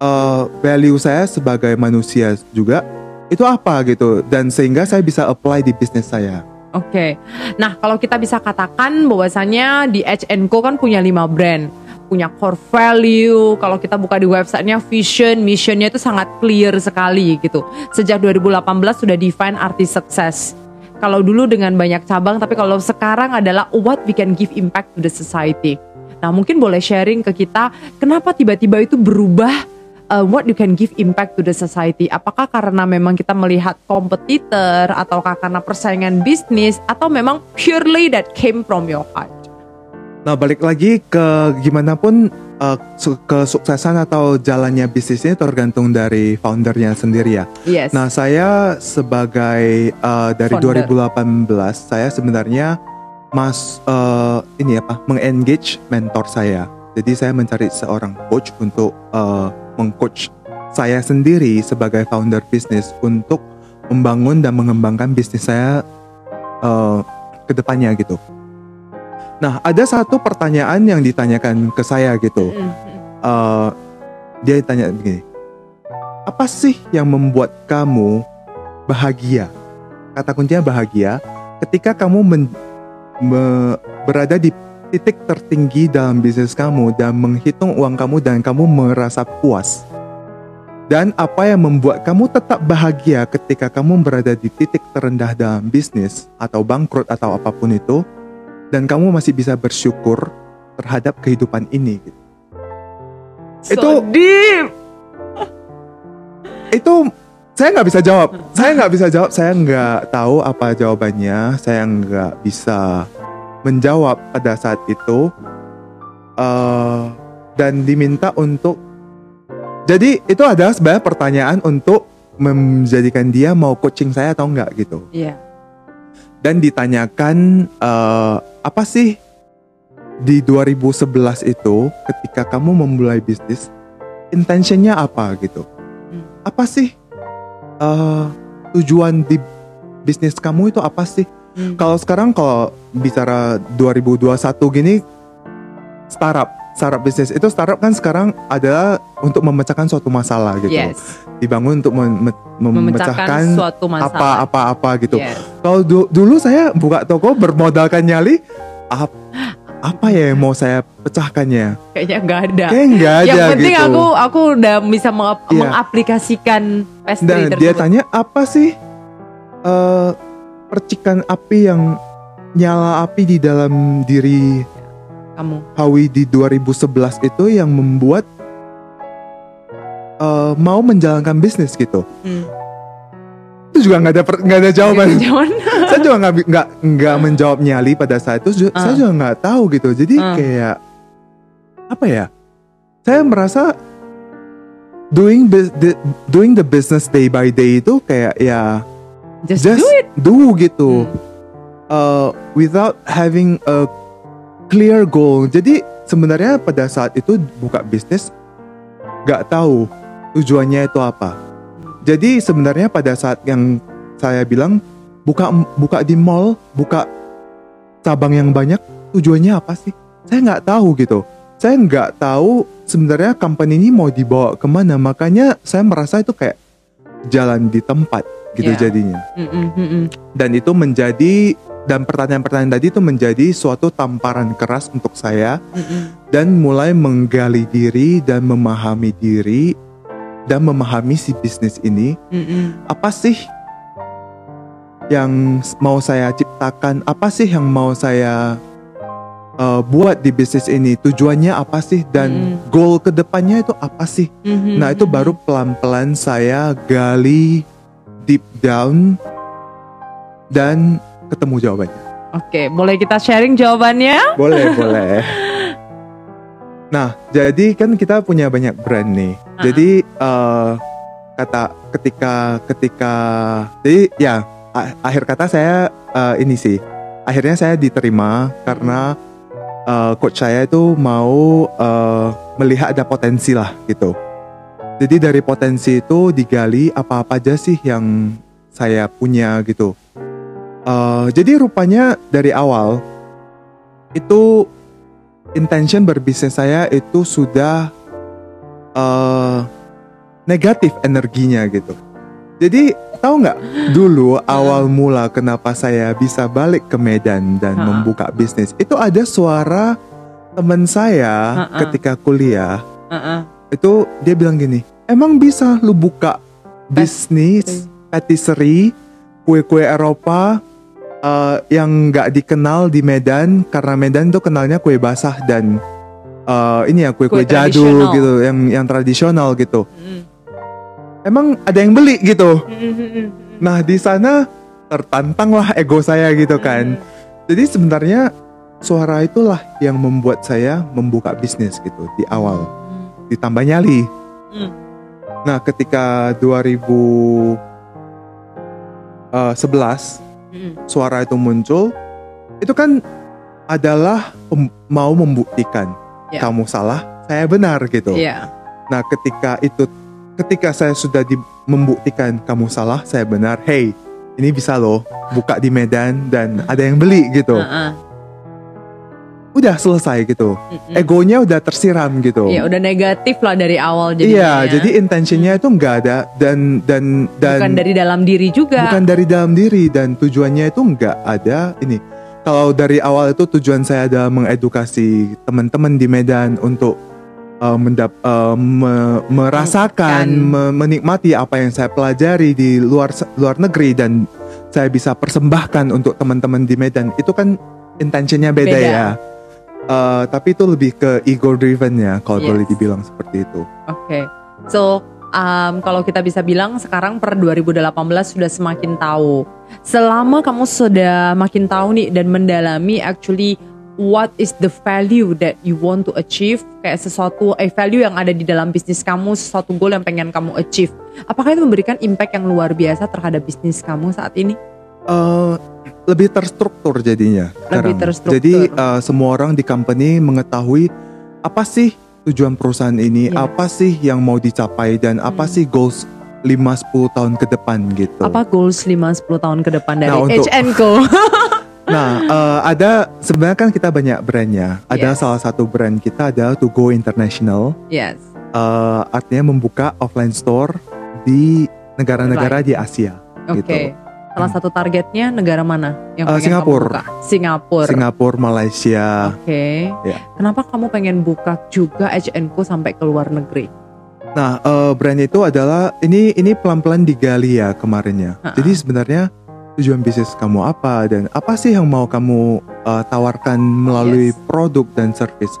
uh, value saya sebagai manusia juga itu apa gitu dan sehingga saya bisa apply di bisnis saya. Oke, okay. nah kalau kita bisa katakan bahwasanya di H&Co kan punya lima brand, punya core value. Kalau kita buka di websitenya vision, missionnya itu sangat clear sekali gitu. Sejak 2018 sudah define arti sukses. Kalau dulu dengan banyak cabang, tapi kalau sekarang adalah what we can give impact to the society. Nah, mungkin boleh sharing ke kita kenapa tiba-tiba itu berubah uh, what you can give impact to the society? Apakah karena memang kita melihat kompetitor ataukah karena persaingan bisnis atau memang purely that came from your heart? Nah, balik lagi ke gimana pun uh, kesuksesan atau jalannya bisnisnya tergantung dari foundernya sendiri ya. Yes. Nah, saya sebagai uh, dari Founder. 2018 saya sebenarnya mas uh, ini apa mengengage mentor saya. Jadi saya mencari seorang coach untuk uh, mengcoach saya sendiri sebagai founder bisnis untuk membangun dan mengembangkan bisnis saya uh, ke depannya gitu. Nah, ada satu pertanyaan yang ditanyakan ke saya gitu. Uh, dia ditanya begini, apa sih yang membuat kamu bahagia? Kata kuncinya bahagia ketika kamu men me, berada di titik tertinggi dalam bisnis kamu dan menghitung uang kamu dan kamu merasa puas. Dan apa yang membuat kamu tetap bahagia ketika kamu berada di titik terendah dalam bisnis atau bangkrut atau apa pun itu dan kamu masih bisa bersyukur terhadap kehidupan ini gitu. so itu deep. Itu saya nggak bisa jawab. Saya nggak bisa jawab. Saya nggak tahu apa jawabannya. Saya nggak bisa menjawab pada saat itu. Uh, dan diminta untuk jadi itu adalah sebenarnya pertanyaan untuk menjadikan dia mau coaching saya atau enggak gitu. Iya. Yeah. Dan ditanyakan uh, apa sih di 2011 itu ketika kamu memulai bisnis intentionnya apa gitu? Hmm. Apa sih uh, tujuan di bisnis kamu itu apa sih? Hmm. Kalau sekarang kalau bicara 2021 gini startup startup bisnis itu startup kan sekarang adalah untuk memecahkan suatu masalah gitu. Yes. Dibangun untuk mem memecahkan suatu masalah. apa-apa-apa gitu. Yes. Kalau du dulu saya buka toko bermodalkan nyali ap apa ya yang mau saya pecahkannya? Kayaknya nggak ada. Kayak nggak ada Yang penting gitu. aku aku udah bisa meng yeah. mengaplikasikan pastry Dan tersebut. dia tanya apa sih uh, percikan api yang nyala api di dalam diri kamu? Hawi di 2011 itu yang membuat uh, mau menjalankan bisnis gitu. Hmm. Itu juga nggak ada nggak ada jawaban. saya juga nggak nggak nggak menjawab nyali pada saat itu. Uh. Saya juga nggak tahu gitu. Jadi uh. kayak apa ya? Saya merasa doing the, doing the business day by day itu kayak ya just, just do it do gitu. Hmm. Uh, without having a clear goal. Jadi sebenarnya pada saat itu buka bisnis gak tahu tujuannya itu apa. Jadi sebenarnya pada saat yang saya bilang buka buka di mall, buka cabang yang banyak, tujuannya apa sih? Saya nggak tahu gitu. Saya nggak tahu sebenarnya company ini mau dibawa ke mana. Makanya saya merasa itu kayak jalan di tempat gitu yeah. jadinya. Mm -mm, Dan itu menjadi dan pertanyaan-pertanyaan tadi itu menjadi suatu tamparan keras untuk saya mm-hmm. dan mulai menggali diri dan memahami diri dan memahami si bisnis ini mm-hmm. apa sih yang mau saya ciptakan apa sih yang mau saya uh, buat di bisnis ini tujuannya apa sih dan mm-hmm. goal ke depannya itu apa sih mm-hmm. nah itu baru pelan-pelan saya gali deep down dan ketemu jawabannya. Oke, boleh kita sharing jawabannya? Boleh, boleh. Nah, jadi kan kita punya banyak brand nih. Uh-huh. Jadi uh, kata ketika ketika jadi ya akhir kata saya uh, ini sih. Akhirnya saya diterima karena uh, coach saya itu mau uh, melihat ada potensi lah gitu. Jadi dari potensi itu digali apa-apa aja sih yang saya punya gitu. Uh, jadi rupanya dari awal itu intention berbisnis saya itu sudah uh, negatif energinya gitu. Jadi tahu nggak dulu awal mula kenapa saya bisa balik ke Medan dan ha. membuka bisnis itu ada suara teman saya ha -ha. ketika kuliah ha itu dia bilang gini emang bisa lu buka bisnis patisserie kue-kue Eropa uh, yang nggak dikenal di Medan karena Medan tuh kenalnya kue basah dan uh, ini ya kue-kue jadul gitu yang yang tradisional gitu. Mm. Emang ada yang beli gitu. Nah di sana tertantang lah ego saya gitu kan. Mm. Jadi sebenarnya suara itulah yang membuat saya membuka bisnis gitu di awal. Mm. Ditambah nyali. Mm. Nah ketika 2011 suara itu muncul, itu kan adalah mau membuktikan yeah. kamu salah, saya benar gitu. Yeah. Nah, ketika itu ketika saya sudah di, membuktikan kamu salah, saya benar, hey, ini bisa loh buka di Medan dan ada yang beli gitu. Uh -uh udah selesai gitu. Mm-mm. Egonya udah tersiram gitu. Iya, udah negatif lah dari awal jadi. Iya, ya. jadi intentionnya itu nggak ada dan dan dan bukan dari dalam diri juga. Bukan dari dalam diri dan tujuannya itu nggak ada ini. Kalau dari awal itu tujuan saya adalah mengedukasi teman-teman di Medan untuk uh, mendap uh, me, merasakan, me, menikmati apa yang saya pelajari di luar luar negeri dan saya bisa persembahkan untuk teman-teman di Medan. Itu kan intentionnya beda, beda. ya uh, tapi itu lebih ke ego driven ya kalau yes. boleh dibilang seperti itu. Oke. Okay. So um, kalau kita bisa bilang sekarang per 2018 sudah semakin tahu. Selama kamu sudah makin tahu nih dan mendalami actually what is the value that you want to achieve kayak sesuatu eh value yang ada di dalam bisnis kamu sesuatu goal yang pengen kamu achieve apakah itu memberikan impact yang luar biasa terhadap bisnis kamu saat ini uh, lebih terstruktur jadinya lebih sekarang. terstruktur jadi uh, semua orang di company mengetahui apa sih tujuan perusahaan ini yes. apa sih yang mau dicapai dan apa hmm. sih goals 5-10 tahun ke depan gitu apa goals 5-10 tahun ke depan dari nah, untuk, Co Nah, uh, ada sebenarnya kan kita banyak brandnya. Ada yes. salah satu brand kita adalah To Go International. Yes. Uh, artinya membuka offline store di negara-negara right. di Asia. Oke. Okay. Gitu. Salah satu targetnya negara mana yang uh, Singapura. Singapura. Singapura, Malaysia. Oke. Okay. Yeah. Kenapa kamu pengen buka juga HNK sampai ke luar negeri? Nah, uh, brand itu adalah ini ini pelan-pelan digali ya kemarinnya. Uh -uh. Jadi sebenarnya tujuan bisnis kamu apa dan apa sih yang mau kamu uh, tawarkan melalui yes. produk dan service.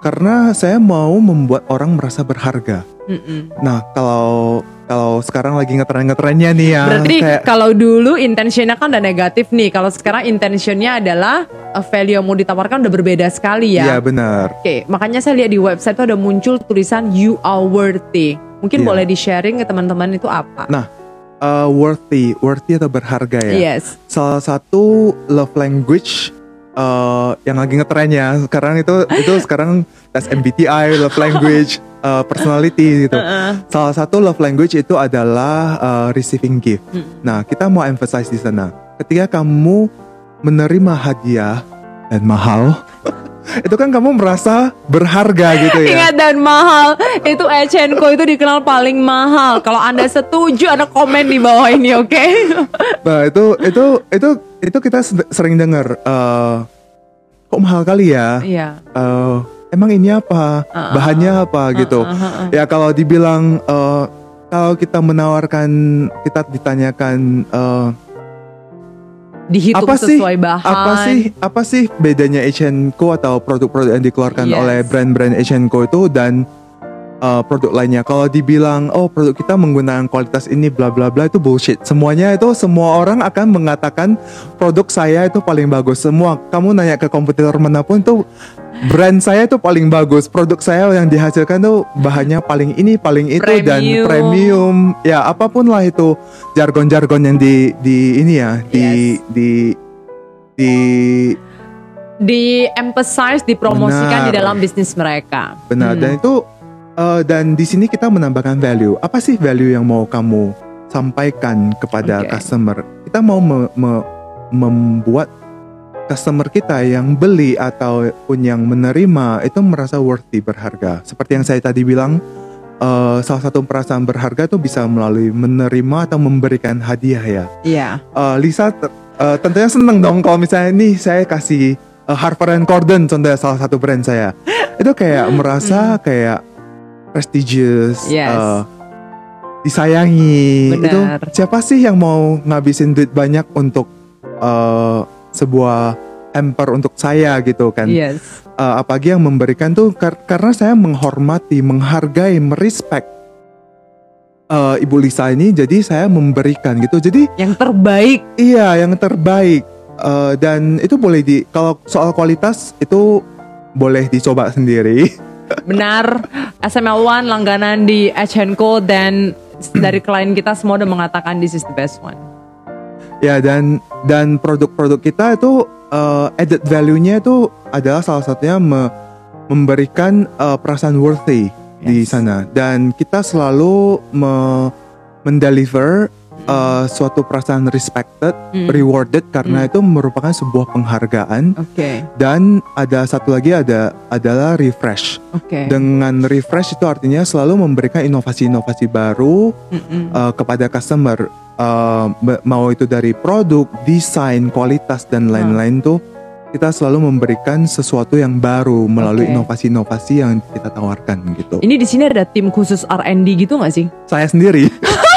Karena saya mau membuat orang merasa berharga. Mm-mm. Nah, kalau kalau sekarang lagi ngetren-ngetrennya nih ya. Berarti kayak, kalau dulu intentionnya kan udah negatif nih. Kalau sekarang intentionnya adalah uh, value yang mau ditawarkan udah berbeda sekali ya. Iya benar. Oke, okay, makanya saya lihat di website itu ada muncul tulisan you are worthy. Mungkin yeah. boleh di sharing ke teman-teman itu apa? Nah, uh, worthy, worthy atau berharga ya. Yes. Salah satu love language uh, yang lagi ngetrennya sekarang itu itu sekarang tes MBTI love language uh, personality gitu. Uh -uh. Salah satu love language itu adalah uh, receiving gift. Hmm. Nah kita mau emphasize di sana. Ketika kamu menerima hadiah dan mahal itu kan kamu merasa berharga gitu ya. Ingat dan mahal. Itu Echenko itu dikenal paling mahal. Kalau Anda setuju ada komen di bawah ini, oke? Okay? nah, itu itu itu itu kita sering dengar uh, kok mahal kali ya? Iya. Uh, emang ini apa? Uh -uh. Bahannya apa gitu. Uh -uh, uh -uh. Ya kalau dibilang uh, kalau kita menawarkan kita ditanyakan uh, dihitung apa sesuai sih, bahan. Apa sih apa sih bedanya Asian Co atau produk-produk yang dikeluarkan yes. oleh brand-brand Asian Co itu dan uh, produk lainnya. Kalau dibilang oh produk kita menggunakan kualitas ini bla bla bla itu bullshit. Semuanya itu semua orang akan mengatakan produk saya itu paling bagus. Semua kamu nanya ke kompetitor mana pun tuh brand saya itu paling bagus, produk saya yang dihasilkan tuh bahannya paling ini, paling itu premium. dan premium. Ya apa pun lah itu jargon-jargon yang di di ini ya, di yes. di di di emphasize, dipromosikan Benar. di dalam bisnis mereka. Benar hmm. dan itu uh, dan di sini kita menambahkan value. Apa sih value yang mau kamu sampaikan kepada okay. customer? Kita mau me, me, membuat customer kita yang beli ataupun yang menerima itu merasa worthy berharga. Seperti yang saya tadi bilang, uh, salah satu perasaan berharga itu bisa melalui menerima atau memberikan hadiah ya. Iya. Uh, Lisa uh, tentunya seneng dong kalau misalnya nih saya kasih uh, Harper and Corden contohnya salah satu brand saya. Itu kayak merasa hmm. kayak prestigious. Yes. Uh, disayangi. Benar. Itu siapa sih yang mau ngabisin duit banyak untuk uh, sebuah hamper untuk saya gitu kan. Yes. Uh, apalagi yang memberikan tuh kar karena saya menghormati, menghargai, merespek uh, Ibu Lisa ini, jadi saya memberikan gitu. Jadi yang terbaik. Iya, yang terbaik. Uh, dan itu boleh di kalau soal kualitas itu boleh dicoba sendiri. Benar, SML One langganan di H&Co dan dari klien kita semua udah mengatakan this is the best one. Ya dan dan produk-produk kita itu uh, added value-nya itu adalah salah satunya me memberikan uh, perasaan worthy yes. di sana dan kita selalu me mendeliver uh, suatu perasaan respected, mm. rewarded karena mm. itu merupakan sebuah penghargaan. Okay. Dan ada satu lagi ada adalah refresh. Okay. Dengan refresh itu artinya selalu memberikan inovasi-inovasi baru uh, kepada customer uh, mau itu dari produk, desain, kualitas dan lain-lain tuh kita selalu memberikan sesuatu yang baru melalui inovasi-inovasi yang kita tawarkan gitu. Ini di sini ada tim khusus R&D gitu nggak sih? Saya sendiri.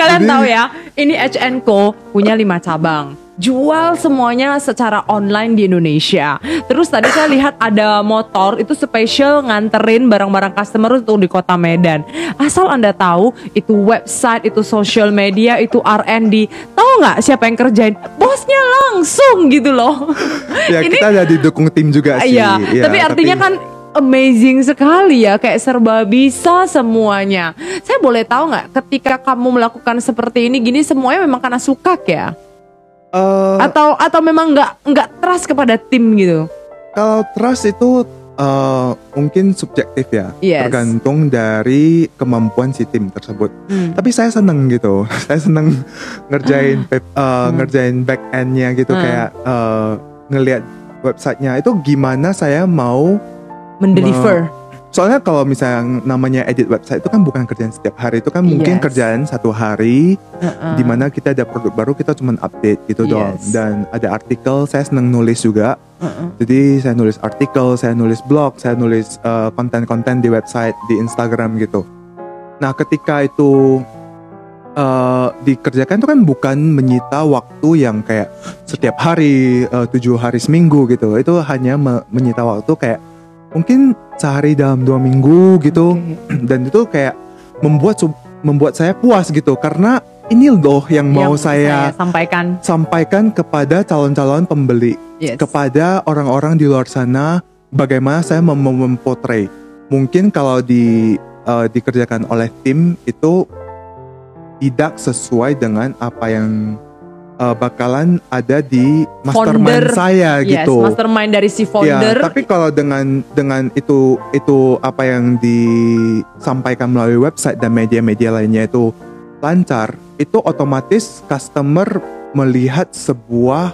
Kalian Jadi, tahu ya, ini HNCO punya lima cabang jual semuanya secara online di Indonesia. Terus tadi saya lihat ada motor itu spesial nganterin barang-barang customer untuk di kota Medan. Asal Anda tahu itu website, itu social media, itu R&D. Tahu nggak siapa yang kerjain? Bosnya langsung gitu loh. Ya Ini, kita ada didukung tim juga sih. Iya, ya, tapi artinya tapi... kan amazing sekali ya kayak serba bisa semuanya. Saya boleh tahu nggak ketika kamu melakukan seperti ini gini semuanya memang karena suka ya? Uh, atau atau memang nggak nggak trust kepada tim gitu? Kalau trust itu uh, mungkin subjektif ya, yes. tergantung dari kemampuan si tim tersebut. Hmm. Tapi saya seneng gitu, saya seneng ngerjain uh, hmm. ngerjain back endnya gitu hmm. kayak uh, ngelihat websitenya itu gimana saya mau mendeliver. Soalnya kalau misalnya namanya edit website itu kan bukan kerjaan setiap hari itu kan mungkin yes. kerjaan satu hari uh-uh. di mana kita ada produk baru kita cuma update gitu yes. dong dan ada artikel saya seneng nulis juga uh-uh. jadi saya nulis artikel saya nulis blog saya nulis uh, konten-konten di website di Instagram gitu nah ketika itu uh, dikerjakan itu kan bukan menyita waktu yang kayak setiap hari uh, tujuh hari seminggu gitu itu hanya me- menyita waktu kayak mungkin sehari dalam dua minggu gitu. Okay. dan itu kayak membuat membuat saya puas gitu. Karena ini loh yang mau yang saya, saya sampaikan. sampaikan kepada calon-calon pembeli. Yes. kepada orang-orang di luar sana bagaimana saya mem mempotret mungkin kalau di uh, dikerjakan oleh tim itu tidak sesuai dengan apa yang uh, bakalan ada di mastermind founder, saya yes, gitu. mastermind dari si founder. Ya, tapi kalau dengan dengan itu itu apa yang disampaikan melalui website dan media-media lainnya itu lancar, itu otomatis customer melihat sebuah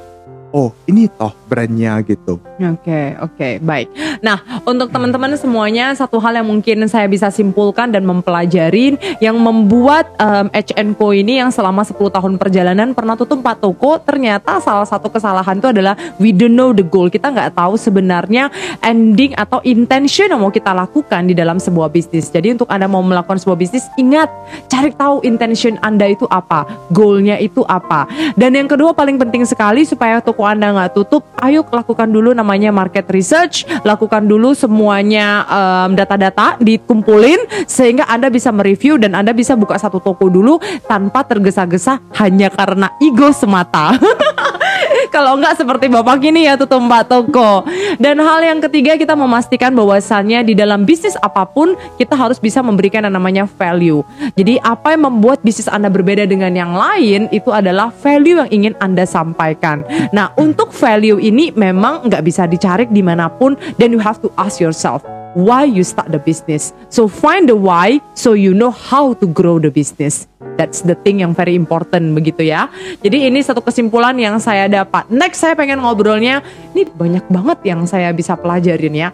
oh ini toh brandnya gitu. Oke okay, oke okay, baik. Nah untuk teman-teman semuanya satu hal yang mungkin saya bisa simpulkan dan mempelajarin yang membuat um, HNCO ini yang selama 10 tahun perjalanan pernah tutup 4 toko ternyata salah satu kesalahan itu adalah we don't know the goal kita nggak tahu sebenarnya ending atau intention yang mau kita lakukan di dalam sebuah bisnis. Jadi untuk anda mau melakukan sebuah bisnis ingat cari tahu intention anda itu apa, goalnya itu apa. Dan yang kedua paling penting sekali supaya toko anda nggak tutup, ayo lakukan dulu namanya market research, lakukan dulu semuanya um, data-data dikumpulin sehingga Anda bisa mereview dan Anda bisa buka satu toko dulu tanpa tergesa-gesa hanya karena ego semata. Kalau enggak seperti bapak ini ya tutup mbak toko. Dan hal yang ketiga kita memastikan bahwasannya di dalam bisnis apa pun kita harus bisa memberikan yang namanya value. Jadi apa yang membuat bisnis Anda berbeda dengan yang lain itu adalah value yang ingin Anda sampaikan. Nah untuk value ini memang nggak bisa dicari di mana pun dan you have to ask yourself why you start the business. So find the why so you know how to grow the business. That's the thing yang very important begitu ya. Jadi ini satu kesimpulan yang saya dapat. Next saya pengen ngobrolnya, ini banyak banget yang saya bisa pelajarin ya.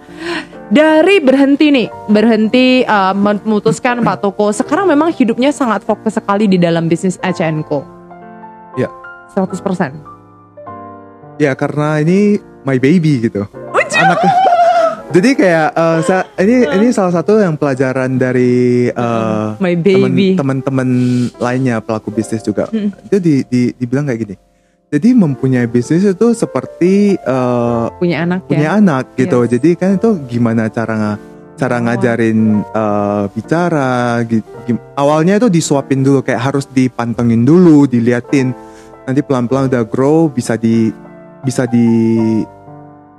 Dari berhenti nih, berhenti uh, memutuskan Pak Toko, sekarang memang hidupnya sangat fokus sekali di dalam bisnis HNCO. Ya. 100%. Ya karena ini my baby gitu. Anak jadi kayak uh, sa ini ini salah satu yang pelajaran dari uh, baby teman-teman lainnya pelaku bisnis juga. Hmm. Itu di, di dibilang kayak gini. Jadi mempunyai bisnis itu seperti uh, punya anak punya ya? anak gitu. Yes. Jadi kan itu gimana cara cara oh. ngajarin uh, bicara gitu. awalnya itu disuapin dulu kayak harus dipantengin dulu, diliatin. Nanti pelan-pelan udah grow bisa di bisa di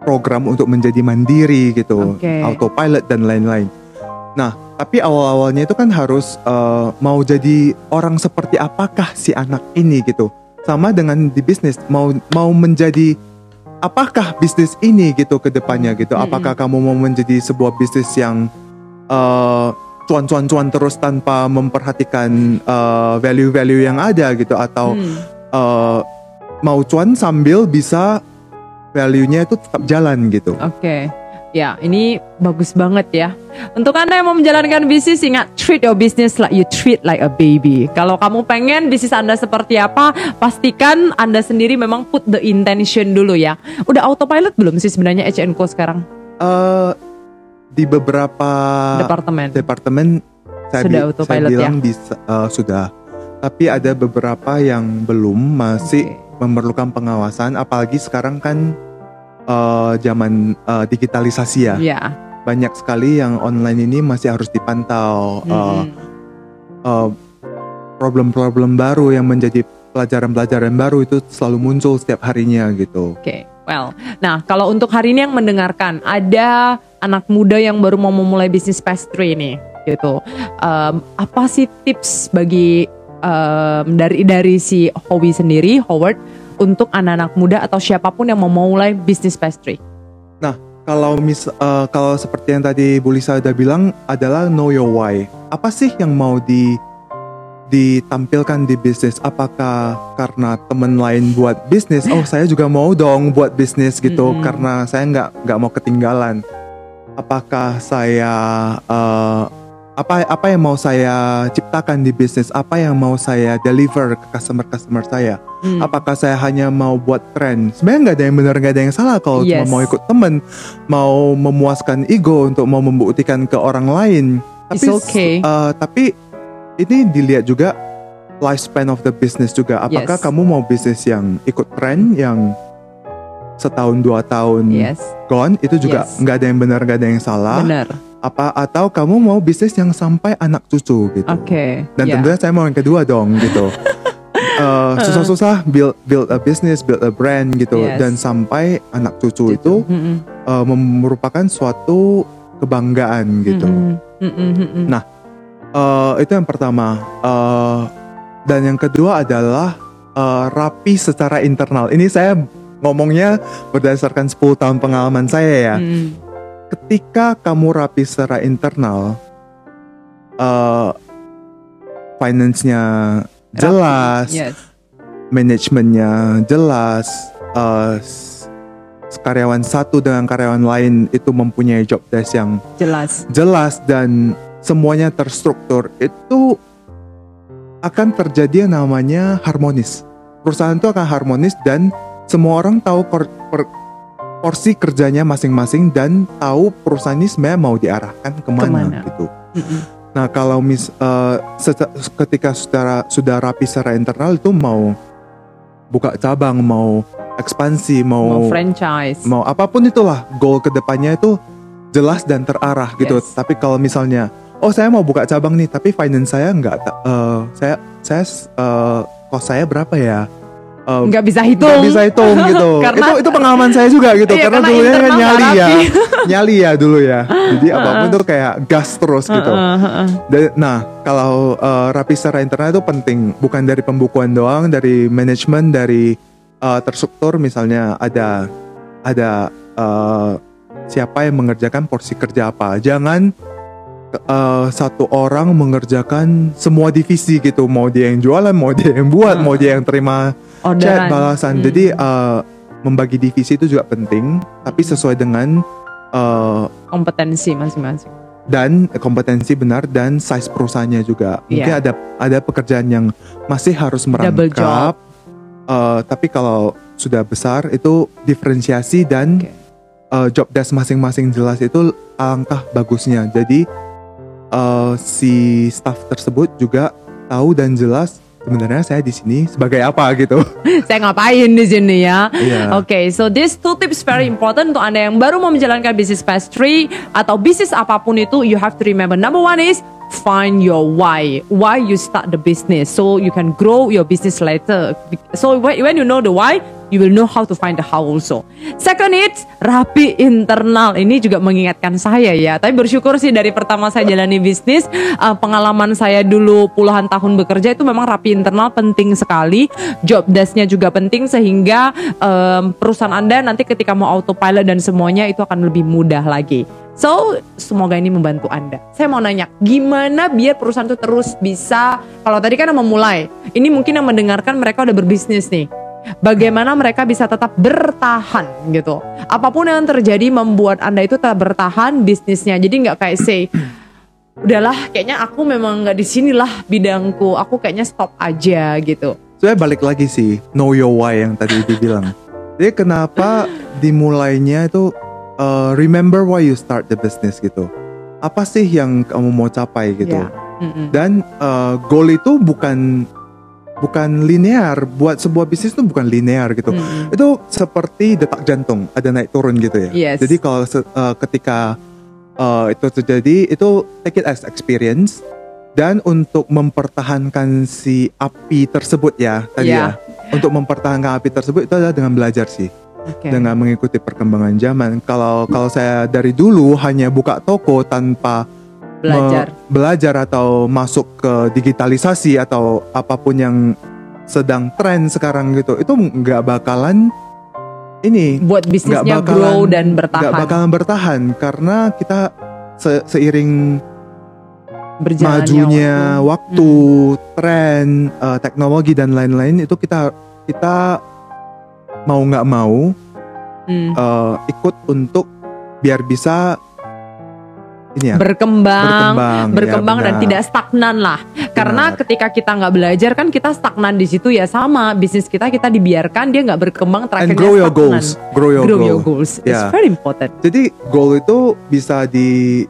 program untuk menjadi mandiri gitu, okay. autopilot dan lain-lain. Nah, tapi awal-awalnya itu kan harus uh, mau jadi orang seperti apakah si anak ini gitu. Sama dengan di bisnis, mau mau menjadi apakah bisnis ini gitu ke depannya gitu. Apakah kamu mau menjadi sebuah bisnis yang uh, cuan-cuan-cuan terus tanpa memperhatikan uh, value-value yang ada gitu atau hmm. uh, mau cuan sambil bisa value-nya itu tetap jalan gitu. Oke. Okay. Ya, ini bagus banget ya. Untuk Anda yang mau menjalankan bisnis, ingat treat your business like you treat like a baby. Kalau kamu pengen bisnis Anda seperti apa, pastikan Anda sendiri memang put the intention dulu ya. Udah autopilot belum sih sebenarnya HNCO sekarang? Uh, di beberapa departemen. Departemen saya, sudah autopilot saya bilang ya? bisa uh, sudah. Tapi ada beberapa yang belum masih okay memerlukan pengawasan apalagi sekarang kan uh, zaman uh, digitalisasi ya. Yeah. Banyak sekali yang online ini masih harus dipantau mm-hmm. uh, problem-problem baru yang menjadi pelajaran-pelajaran baru itu selalu muncul setiap harinya gitu. Oke. Okay. Well, nah kalau untuk hari ini yang mendengarkan ada anak muda yang baru mau memulai bisnis pastry ini, gitu. Um, apa sih tips bagi um, dari dari si Howie sendiri, Howard, untuk anak-anak muda atau siapa pun yang mau memulai bisnis pastry? Nah, kalau mis uh, kalau seperti yang tadi Bu Lisa udah bilang adalah know your why. Apa sih yang mau di ditampilkan di bisnis? Apakah karena temen lain buat bisnis? Oh, saya juga mau dong buat bisnis gitu mm -hmm. karena saya nggak nggak mau ketinggalan. Apakah saya uh, apa apa yang mau saya ciptakan di bisnis, apa yang mau saya deliver ke customer customer saya. Hmm. Apakah saya hanya mau buat tren? Sebenarnya nggak ada yang benar, nggak ada yang salah kalau yes. cuma mau ikut temen, mau memuaskan ego untuk mau membuktikan ke orang lain. Tapi, It's okay. Uh, tapi ini dilihat juga lifespan of the business juga. Apakah yes. kamu mau bisnis yang ikut tren, yang setahun dua tahun yes. gone, itu juga nggak yes. ada yang benar, nggak ada yang salah. Benar apa atau kamu mau bisnis yang sampai anak cucu gitu. Oke. Okay, Dan yeah. tentunya saya mau yang kedua dong gitu. uh, susah-susah build build a business, build a brand gitu yes. dan sampai anak cucu, itu mm -hmm. uh, merupakan suatu kebanggaan gitu. Mm -hmm. Nah, uh, itu yang pertama. Uh, dan yang kedua adalah uh, rapi secara internal. Ini saya ngomongnya berdasarkan 10 tahun pengalaman saya ya. Mm ketika kamu rapi secara internal, uh, finance-nya jelas, yes. manajemennya jelas, uh, karyawan satu dengan karyawan lain itu mempunyai job desk yang jelas, jelas dan semuanya terstruktur, itu akan terjadi yang namanya harmonis. Perusahaan itu akan harmonis dan semua orang tahu per, per, porsi kerjanya masing-masing dan tahu perusahaan ini sebenarnya mau diarahkan ke mana, ke mana? gitu. Mm-hmm. Nah kalau mis uh, ketika sudah sudah rapi secara internal itu mau buka cabang, mau ekspansi, mau, mau franchise, mau apa pun itulah goal ke depannya itu jelas dan terarah gitu. Yes. Tapi kalau misalnya oh saya mau buka cabang nih, tapi finance saya nggak, uh, saya saya uh, kos saya berapa ya? Um, nggak bisa hitung. nggak bisa hitung gitu. Karena, itu itu pengalaman saya juga gitu. Iya, karena, karena dulunya kan nyali ya. nyali ya dulu ya. Jadi apa pun tuh kayak gas terus gitu. Dan, nah kalau uh, rapi secara internal itu penting. Bukan dari pembukuan doang dari manajemen dari uh, terstruktur. Misalnya ada ada uh, siapa yang mengerjakan porsi kerja apa. Jangan uh, satu orang mengerjakan semua divisi gitu mau dia yang jualan mau dia yang buat hmm. mau dia yang terima Orderan. chat balasan. Hmm. Jadi uh, membagi divisi itu juga penting, tapi sesuai dengan uh, kompetensi masing-masing. Dan kompetensi benar dan size perusahaannya juga. Mungkin yeah. ada ada pekerjaan yang masih harus merangkap. Uh, tapi kalau sudah besar itu diferensiasi dan okay. uh, job desk masing-masing jelas itu alangkah bagusnya. Jadi uh, si staff tersebut juga tahu dan jelas sebenarnya saya di sini sebagai apa gitu. saya ngapain di sini ya? Yeah. Oke, okay, so this two tips very important untuk anda yang baru mau menjalankan bisnis pastry atau bisnis apa pun itu, you have to remember number one is find your why why you start the business so you can grow your business later so when you know the why you will know how to find the how also. Second it rapi internal. Ini juga mengingatkan saya ya. Tapi bersyukur sih dari pertama saya jalani bisnis uh, pengalaman saya dulu puluhan tahun bekerja itu memang rapi internal penting sekali. Job desknya juga penting sehingga um, perusahaan anda nanti ketika mau autopilot dan semuanya itu akan lebih mudah lagi. So, semoga ini membantu Anda. Saya mau nanya, gimana biar perusahaan itu terus bisa, kalau tadi kan memulai, ini mungkin yang mendengarkan mereka udah berbisnis nih. Bagaimana mereka bisa tetap bertahan gitu. Apa pun yang terjadi membuat Anda itu tetap bertahan bisnisnya. Jadi nggak kayak say, udahlah kayaknya aku memang nggak di sinilah bidangku, aku kayaknya stop aja gitu. Saya balik lagi sih, know your why yang tadi dibilang. Jadi kenapa dimulainya itu uh, remember why you start the business gitu. Apa sih yang kamu mau capai gitu? Yeah. Mm. Dan uh, goal itu bukan bukan linear. Buat sebuah bisnis itu bukan linear gitu. Hmm. Itu seperti detak jantung, ada naik turun gitu ya. Yes. Jadi kalau uh, ketika uh, itu terjadi, itu take it as experience. Dan untuk mempertahankan si api tersebut ya tadi yeah. ya, untuk mempertahankan api tersebut itu adalah dengan belajar sih. Okay. dengan mengikuti perkembangan zaman. Kalau kalau saya dari dulu hanya buka toko tanpa belajar belajar atau masuk ke digitalisasi atau apa pun yang sedang tren sekarang gitu itu nggak bakalan ini buat bisnisnya bakalan, grow dan bertahan nggak bakalan bertahan karena kita se seiring Berjalannya majunya waktu, waktu hmm. tren uh, teknologi dan lain-lain itu kita kita mau nggak mau hmm. uh, ikut untuk biar bisa ini ya, berkembang, berkembang, berkembang ya, dan tidak stagnan lah. Benar. Karena ketika kita nggak belajar kan kita stagnan di situ ya sama bisnis kita kita dibiarkan dia nggak berkembang terakhirnya And grow your stagnan. goals, grow your, grow goal. your goals. Yeah. It's very important. Jadi goal itu bisa di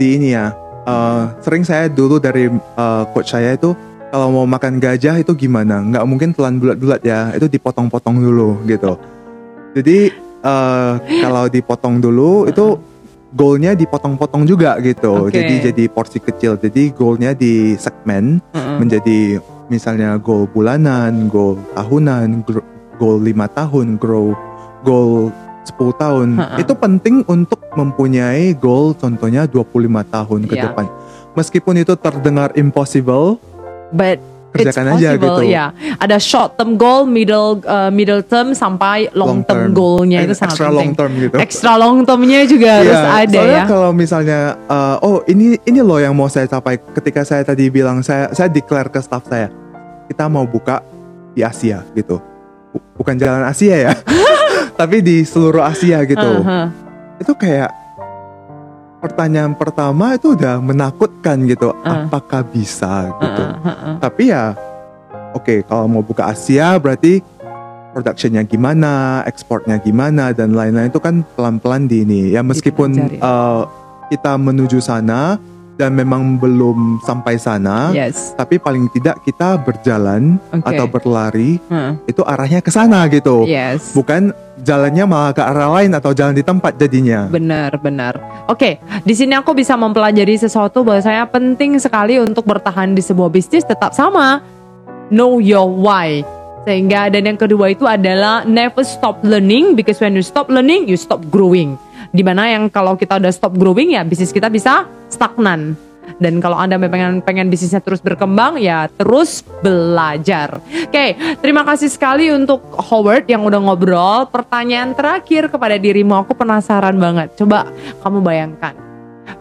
di ini ya. Uh, sering saya dulu dari uh, coach saya itu kalau mau makan gajah itu gimana? Nggak mungkin telan bulat-bulat ya. Itu dipotong-potong dulu gitu. Jadi uh, kalau dipotong dulu itu goalnya dipotong-potong juga gitu. Okay. Jadi jadi porsi kecil. Jadi goalnya di segmen uh -uh. menjadi misalnya goal bulanan, goal tahunan, goal lima tahun, grow goal 10 tahun. Uh -uh. Itu penting untuk mempunyai goal contohnya 25 tahun ke yeah. depan. Meskipun itu terdengar impossible, but kerjakan aja gitu. Ya, ada short term goal, middle uh, middle term sampai long, long term, term goalnya itu sangat extra penting. long term gitu. Extra long termnya juga yeah, harus ada soalnya ya. kalau misalnya uh, oh ini ini loh yang mau saya capai ketika saya tadi bilang saya saya declare ke staff saya kita mau buka di Asia gitu. Bukan jalan Asia ya. tapi di seluruh Asia gitu. Uh -huh. Itu kayak pertanyaan pertama itu udah menakutkan gitu uh. apakah bisa gitu uh, uh, uh, tapi ya oke okay, kalau mau buka Asia berarti productionnya gimana ekspornya gimana dan lain-lain itu kan pelan-pelan di ini ya meskipun uh, kita menuju sana dan memang belum sampai sana, yes. tapi paling tidak kita berjalan okay. atau berlari hmm. itu arahnya ke sana gitu, yes. bukan jalannya malah ke arah lain atau jalan di tempat jadinya. Benar, benar. Oke, di sini aku bisa mempelajari sesuatu bahwa saya penting sekali untuk bertahan di sebuah bisnis tetap sama, know your why. Sehingga dan yang kedua itu adalah never stop learning because when you stop learning you stop growing. Di mana yang kalau kita udah stop growing ya bisnis kita bisa stagnan. Dan kalau Anda pengen, pengen bisnisnya terus berkembang, ya terus belajar. Oke, terima kasih sekali untuk Howard yang udah ngobrol. Pertanyaan terakhir kepada dirimu, aku penasaran banget. Coba kamu bayangkan.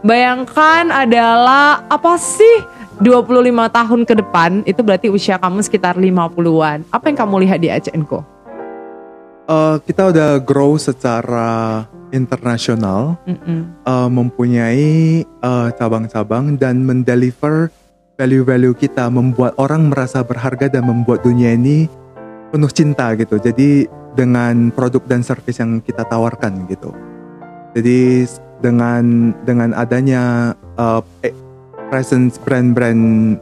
Bayangkan adalah apa sih 25 tahun ke depan, itu berarti usia kamu sekitar 50-an. Apa yang kamu lihat di ACNCO? Uh, kita udah grow secara internasional, uh, mempunyai uh, cabang-cabang dan mendeliver value-value kita, membuat orang merasa berharga dan membuat dunia ini penuh cinta gitu. Jadi dengan produk dan service yang kita tawarkan gitu. Jadi dengan dengan adanya uh, presence brand-brand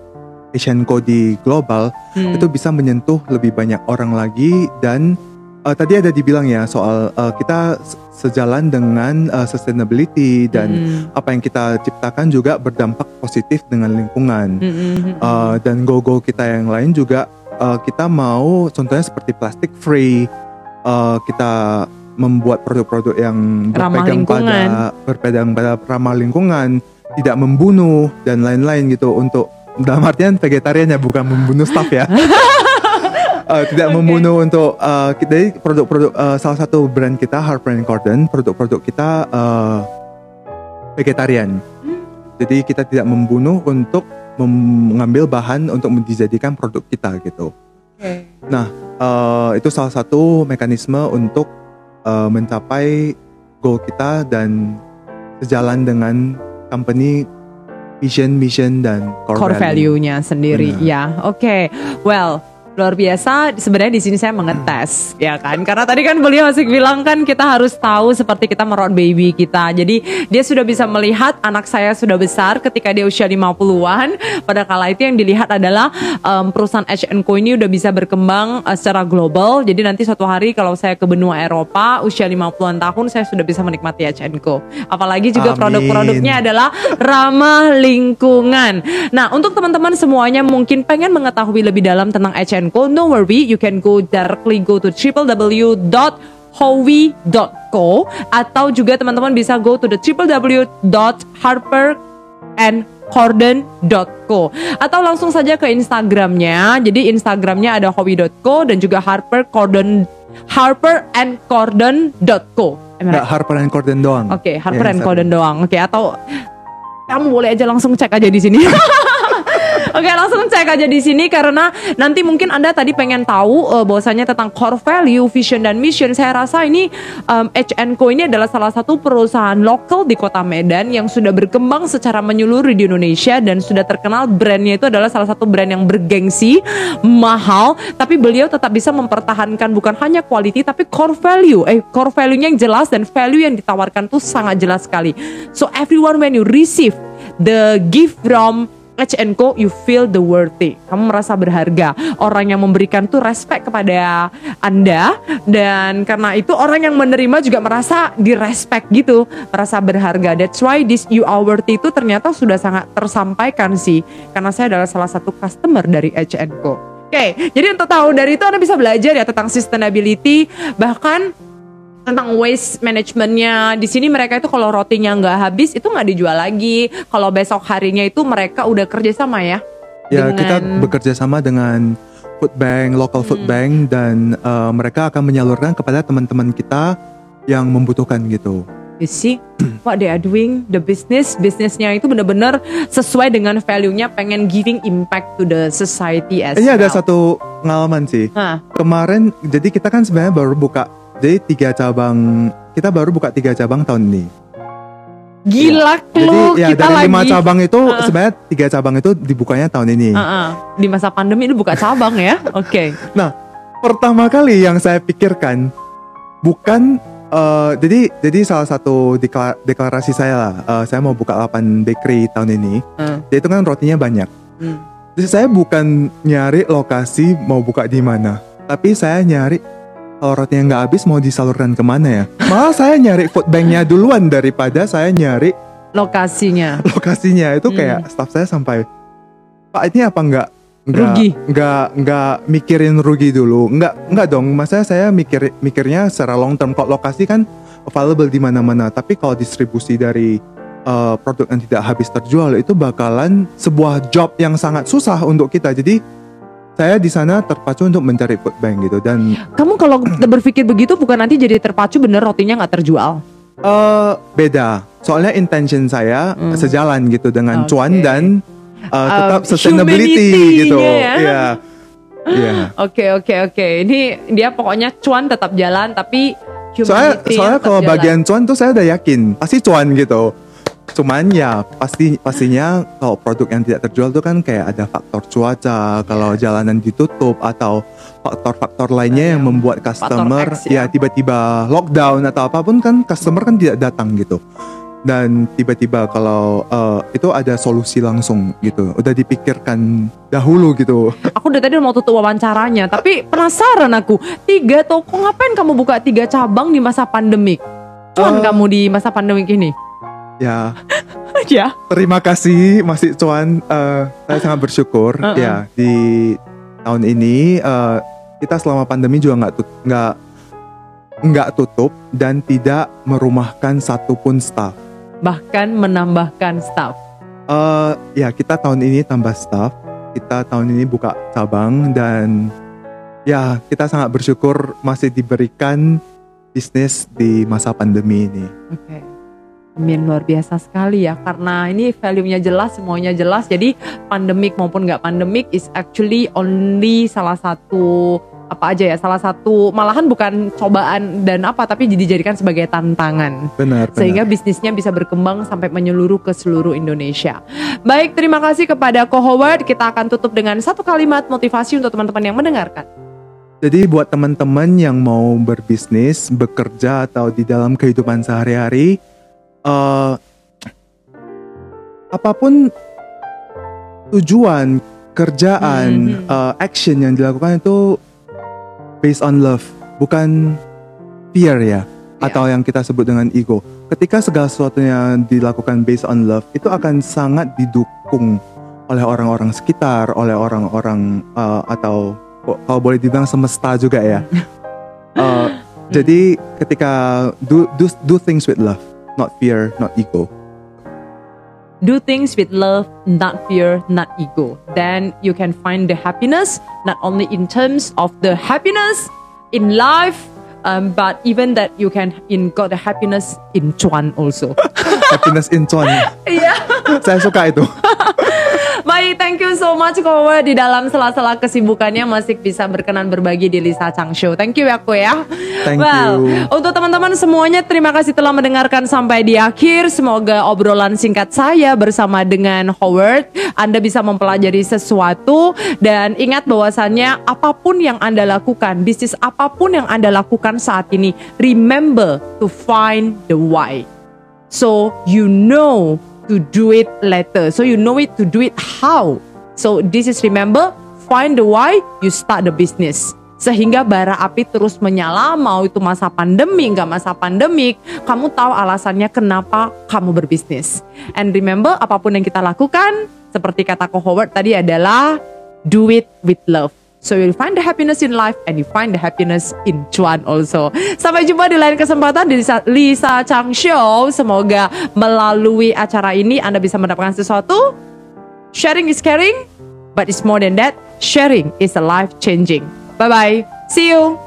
Asian Co di global hmm. itu bisa menyentuh lebih banyak orang lagi dan uh, tadi ada dibilang ya soal uh, kita sejalan dengan uh, sustainability dan mm. apa yang kita ciptakan juga berdampak positif dengan lingkungan mm-hmm. uh, dan go-go kita yang lain juga uh, kita mau contohnya seperti plastic free uh, kita membuat produk-produk yang berpegang pada berpegang pada ramah lingkungan tidak membunuh dan lain-lain gitu untuk dalam artian vegetarian ya bukan membunuh staff ya uh, tidak okay. membunuh untuk uh, dari produk-produk uh, salah satu brand kita Harper Corden produk-produk kita uh, vegetarian. Hmm. Jadi kita tidak membunuh untuk mengambil bahan untuk dijadikan produk kita gitu. Okay. Nah uh, itu salah satu mekanisme untuk uh, mencapai goal kita dan sejalan dengan company vision, mission dan core, core value-nya sendiri. Benar. Ya, oke. Okay. Well, luar biasa. Sebenarnya di sini saya mengetes ya kan? Karena tadi kan beliau masih bilang kan kita harus tahu seperti kita merawat baby kita. Jadi dia sudah bisa melihat anak saya sudah besar ketika dia usia 50-an pada kala itu yang dilihat adalah um, perusahaan H&Co ini udah bisa berkembang uh, secara global. Jadi nanti suatu hari kalau saya ke benua Eropa usia 50-an tahun saya sudah bisa menikmati H&Co apalagi juga produk-produknya adalah ramah lingkungan. Nah untuk teman-teman semuanya mungkin pengen mengetahui lebih dalam tentang H&Co go, no worry, you can go directly go to www.howie.co atau juga teman-teman bisa go to the www.harperandcorden.co atau langsung saja ke Instagramnya. Jadi Instagramnya ada howie.co dan juga harpercorden harperandcorden.co. Enggak Harper and Corden doang. Oke, okay, Harper yeah, and Corden doang. Oke, okay, atau kamu boleh aja langsung cek aja di sini. Oke, langsung cek aja di sini karena nanti mungkin Anda tadi pengen tahu uh, bahwasanya tentang core value, vision dan mission. Saya rasa ini um, HNCO ini adalah salah satu perusahaan lokal di Kota Medan yang sudah berkembang secara menyeluruh di Indonesia dan sudah terkenal brandnya itu adalah salah satu brand yang bergengsi, mahal, tapi beliau tetap bisa mempertahankan bukan hanya quality tapi core value. Eh, core value-nya yang jelas dan value yang ditawarkan tuh sangat jelas sekali. So everyone when you receive the gift from H&Co you feel the worthy. Kamu merasa berharga. Orang yang memberikan tuh respect kepada Anda dan karena itu orang yang menerima juga merasa direspect gitu, merasa berharga. That's why this you are worthy itu ternyata sudah sangat tersampaikan sih. Karena saya adalah salah satu customer dari H&Co. Oke, okay, jadi untuk tahu dari itu Anda bisa belajar ya tentang sustainability, bahkan tentang waste managementnya di sini mereka itu kalau rotinya nggak habis itu nggak dijual lagi kalau besok harinya itu mereka udah kerja sama ya ya dengan... kita bekerja sama dengan food bank local food hmm. bank dan uh, mereka akan menyalurkan kepada teman-teman kita yang membutuhkan gitu You see what they are doing, the business, bisnisnya itu benar-benar sesuai dengan value-nya, pengen giving impact to the society as Ini well. ada satu pengalaman sih. Hah? Kemarin, jadi kita kan sebenarnya baru buka jadi tiga cabang kita baru buka tiga cabang tahun ini. Gila ya. lu Jadi ya kita dari lagi. lima cabang itu uh. sebenarnya tiga cabang itu dibukanya tahun ini. Uh -uh. Di masa pandemi itu buka cabang ya. Oke. Okay. Nah, pertama kali yang saya pikirkan bukan uh, jadi jadi salah satu deklar, deklarasi saya lah. Uh, saya mau buka 8 bakery tahun ini. Uh. Jadi itu kan rotinya banyak. Hmm. Jadi saya bukan nyari lokasi mau buka di mana, tapi saya nyari kalau rotinya nggak habis mau disalurkan ke mana ya? Malah saya nyari food banknya duluan daripada saya nyari lokasinya. Lokasinya itu kayak hmm. staff saya sampai Pak ini apa nggak nggak rugi. nggak nggak mikirin rugi dulu nggak nggak dong masa saya mikir mikirnya secara long term kok lokasi kan available di mana-mana tapi kalau distribusi dari uh, produk yang tidak habis terjual itu bakalan sebuah job yang sangat susah untuk kita jadi saya di sana terpacu untuk mencari food bank gitu dan kamu kalau berpikir begitu bukan nanti jadi terpacu bener rotinya nggak terjual? Uh, beda. Soalnya intention saya hmm. sejalan gitu dengan okay. cuan dan uh, tetap um, sustainability gitu. Ya. Iya. Oke oke oke. Ini dia pokoknya cuan tetap jalan tapi soalnya soalnya kalau jalan. bagian cuan tuh saya udah yakin pasti cuan gitu cuman ya pasti pastinya kalau produk yang tidak terjual itu kan kayak ada faktor cuaca kalau jalanan ditutup atau faktor-faktor lainnya yang membuat customer X, ya, ya tiba-tiba lockdown atau apa pun kan customer kan tidak datang gitu. Dan tiba-tiba kalau uh, itu ada solusi langsung gitu udah dipikirkan dahulu gitu. Aku udah tadi mau tutup wawancaranya tapi penasaran aku tiga toko ngapain kamu buka tiga cabang di masa pandemik cuan uh, kamu di masa pandemik ini Ya. ya. Terima kasih Masih Cuan. Uh, saya sangat bersyukur uh -uh. ya di tahun ini uh, kita selama pandemi juga nggak nggak nggak tutup dan tidak merumahkan satupun staff. Bahkan menambahkan staff. Uh, ya kita tahun ini tambah staff. Kita tahun ini buka cabang dan ya kita sangat bersyukur masih diberikan bisnis di masa pandemi ini. Oke. Okay. Amin luar biasa sekali ya karena ini value-nya jelas semuanya jelas jadi pandemik maupun nggak pandemik is actually only salah satu apa aja ya salah satu malahan bukan cobaan dan apa tapi dijadikan sebagai tantangan. Benar. Sehingga benar. bisnisnya bisa berkembang sampai menyeluruh ke seluruh Indonesia. Baik, terima kasih kepada Ko Howard. Kita akan tutup dengan satu kalimat motivasi untuk teman-teman yang mendengarkan. Jadi buat teman-teman yang mau berbisnis, bekerja atau di dalam kehidupan sehari-hari, uh, apa pun tujuan kerjaan, mm -hmm. uh, action yang dilakukan itu based on love, bukan fear ya, yeah. atau yang kita sebut dengan ego. Ketika segala sesuatu yang dilakukan based on love, itu akan sangat didukung oleh orang-orang sekitar, oleh orang-orang uh, atau kalau boleh dibilang semesta juga ya. uh, jadi ketika do do do things with love, not fear, not ego. Do things with love, not fear, not ego. Then you can find the happiness not only in terms of the happiness in life, um, but even that you can in got the happiness in cuan also. happiness in cuan. yeah. Saya suka itu. Baik, thank you so much Kowe di dalam sela-sela kesibukannya masih bisa berkenan berbagi di Lisa Chang Show. Thank you ya Kowe ya. Thank well, you. Untuk teman-teman semuanya terima kasih telah mendengarkan sampai di akhir. Semoga obrolan singkat saya bersama dengan Howard Anda bisa mempelajari sesuatu dan ingat bahwasannya apa pun yang Anda lakukan, bisnis apa pun yang Anda lakukan saat ini, remember to find the why. So you know to do it later. So you know it to do it how. So this is remember find the why you start the business. Sehingga bara api terus menyala mau itu masa pandemi nggak masa pandemik kamu tahu alasannya kenapa kamu berbisnis. And remember apa pun yang kita lakukan seperti kata Ko Howard tadi adalah do it with love. So you'll find the happiness in life and you find the happiness in cuan also. Sampai jumpa di lain kesempatan di Lisa Chang Show. Semoga melalui acara ini Anda bisa mendapatkan sesuatu. Sharing is caring, but it's more than that. Sharing is a life changing. Bye bye. See you.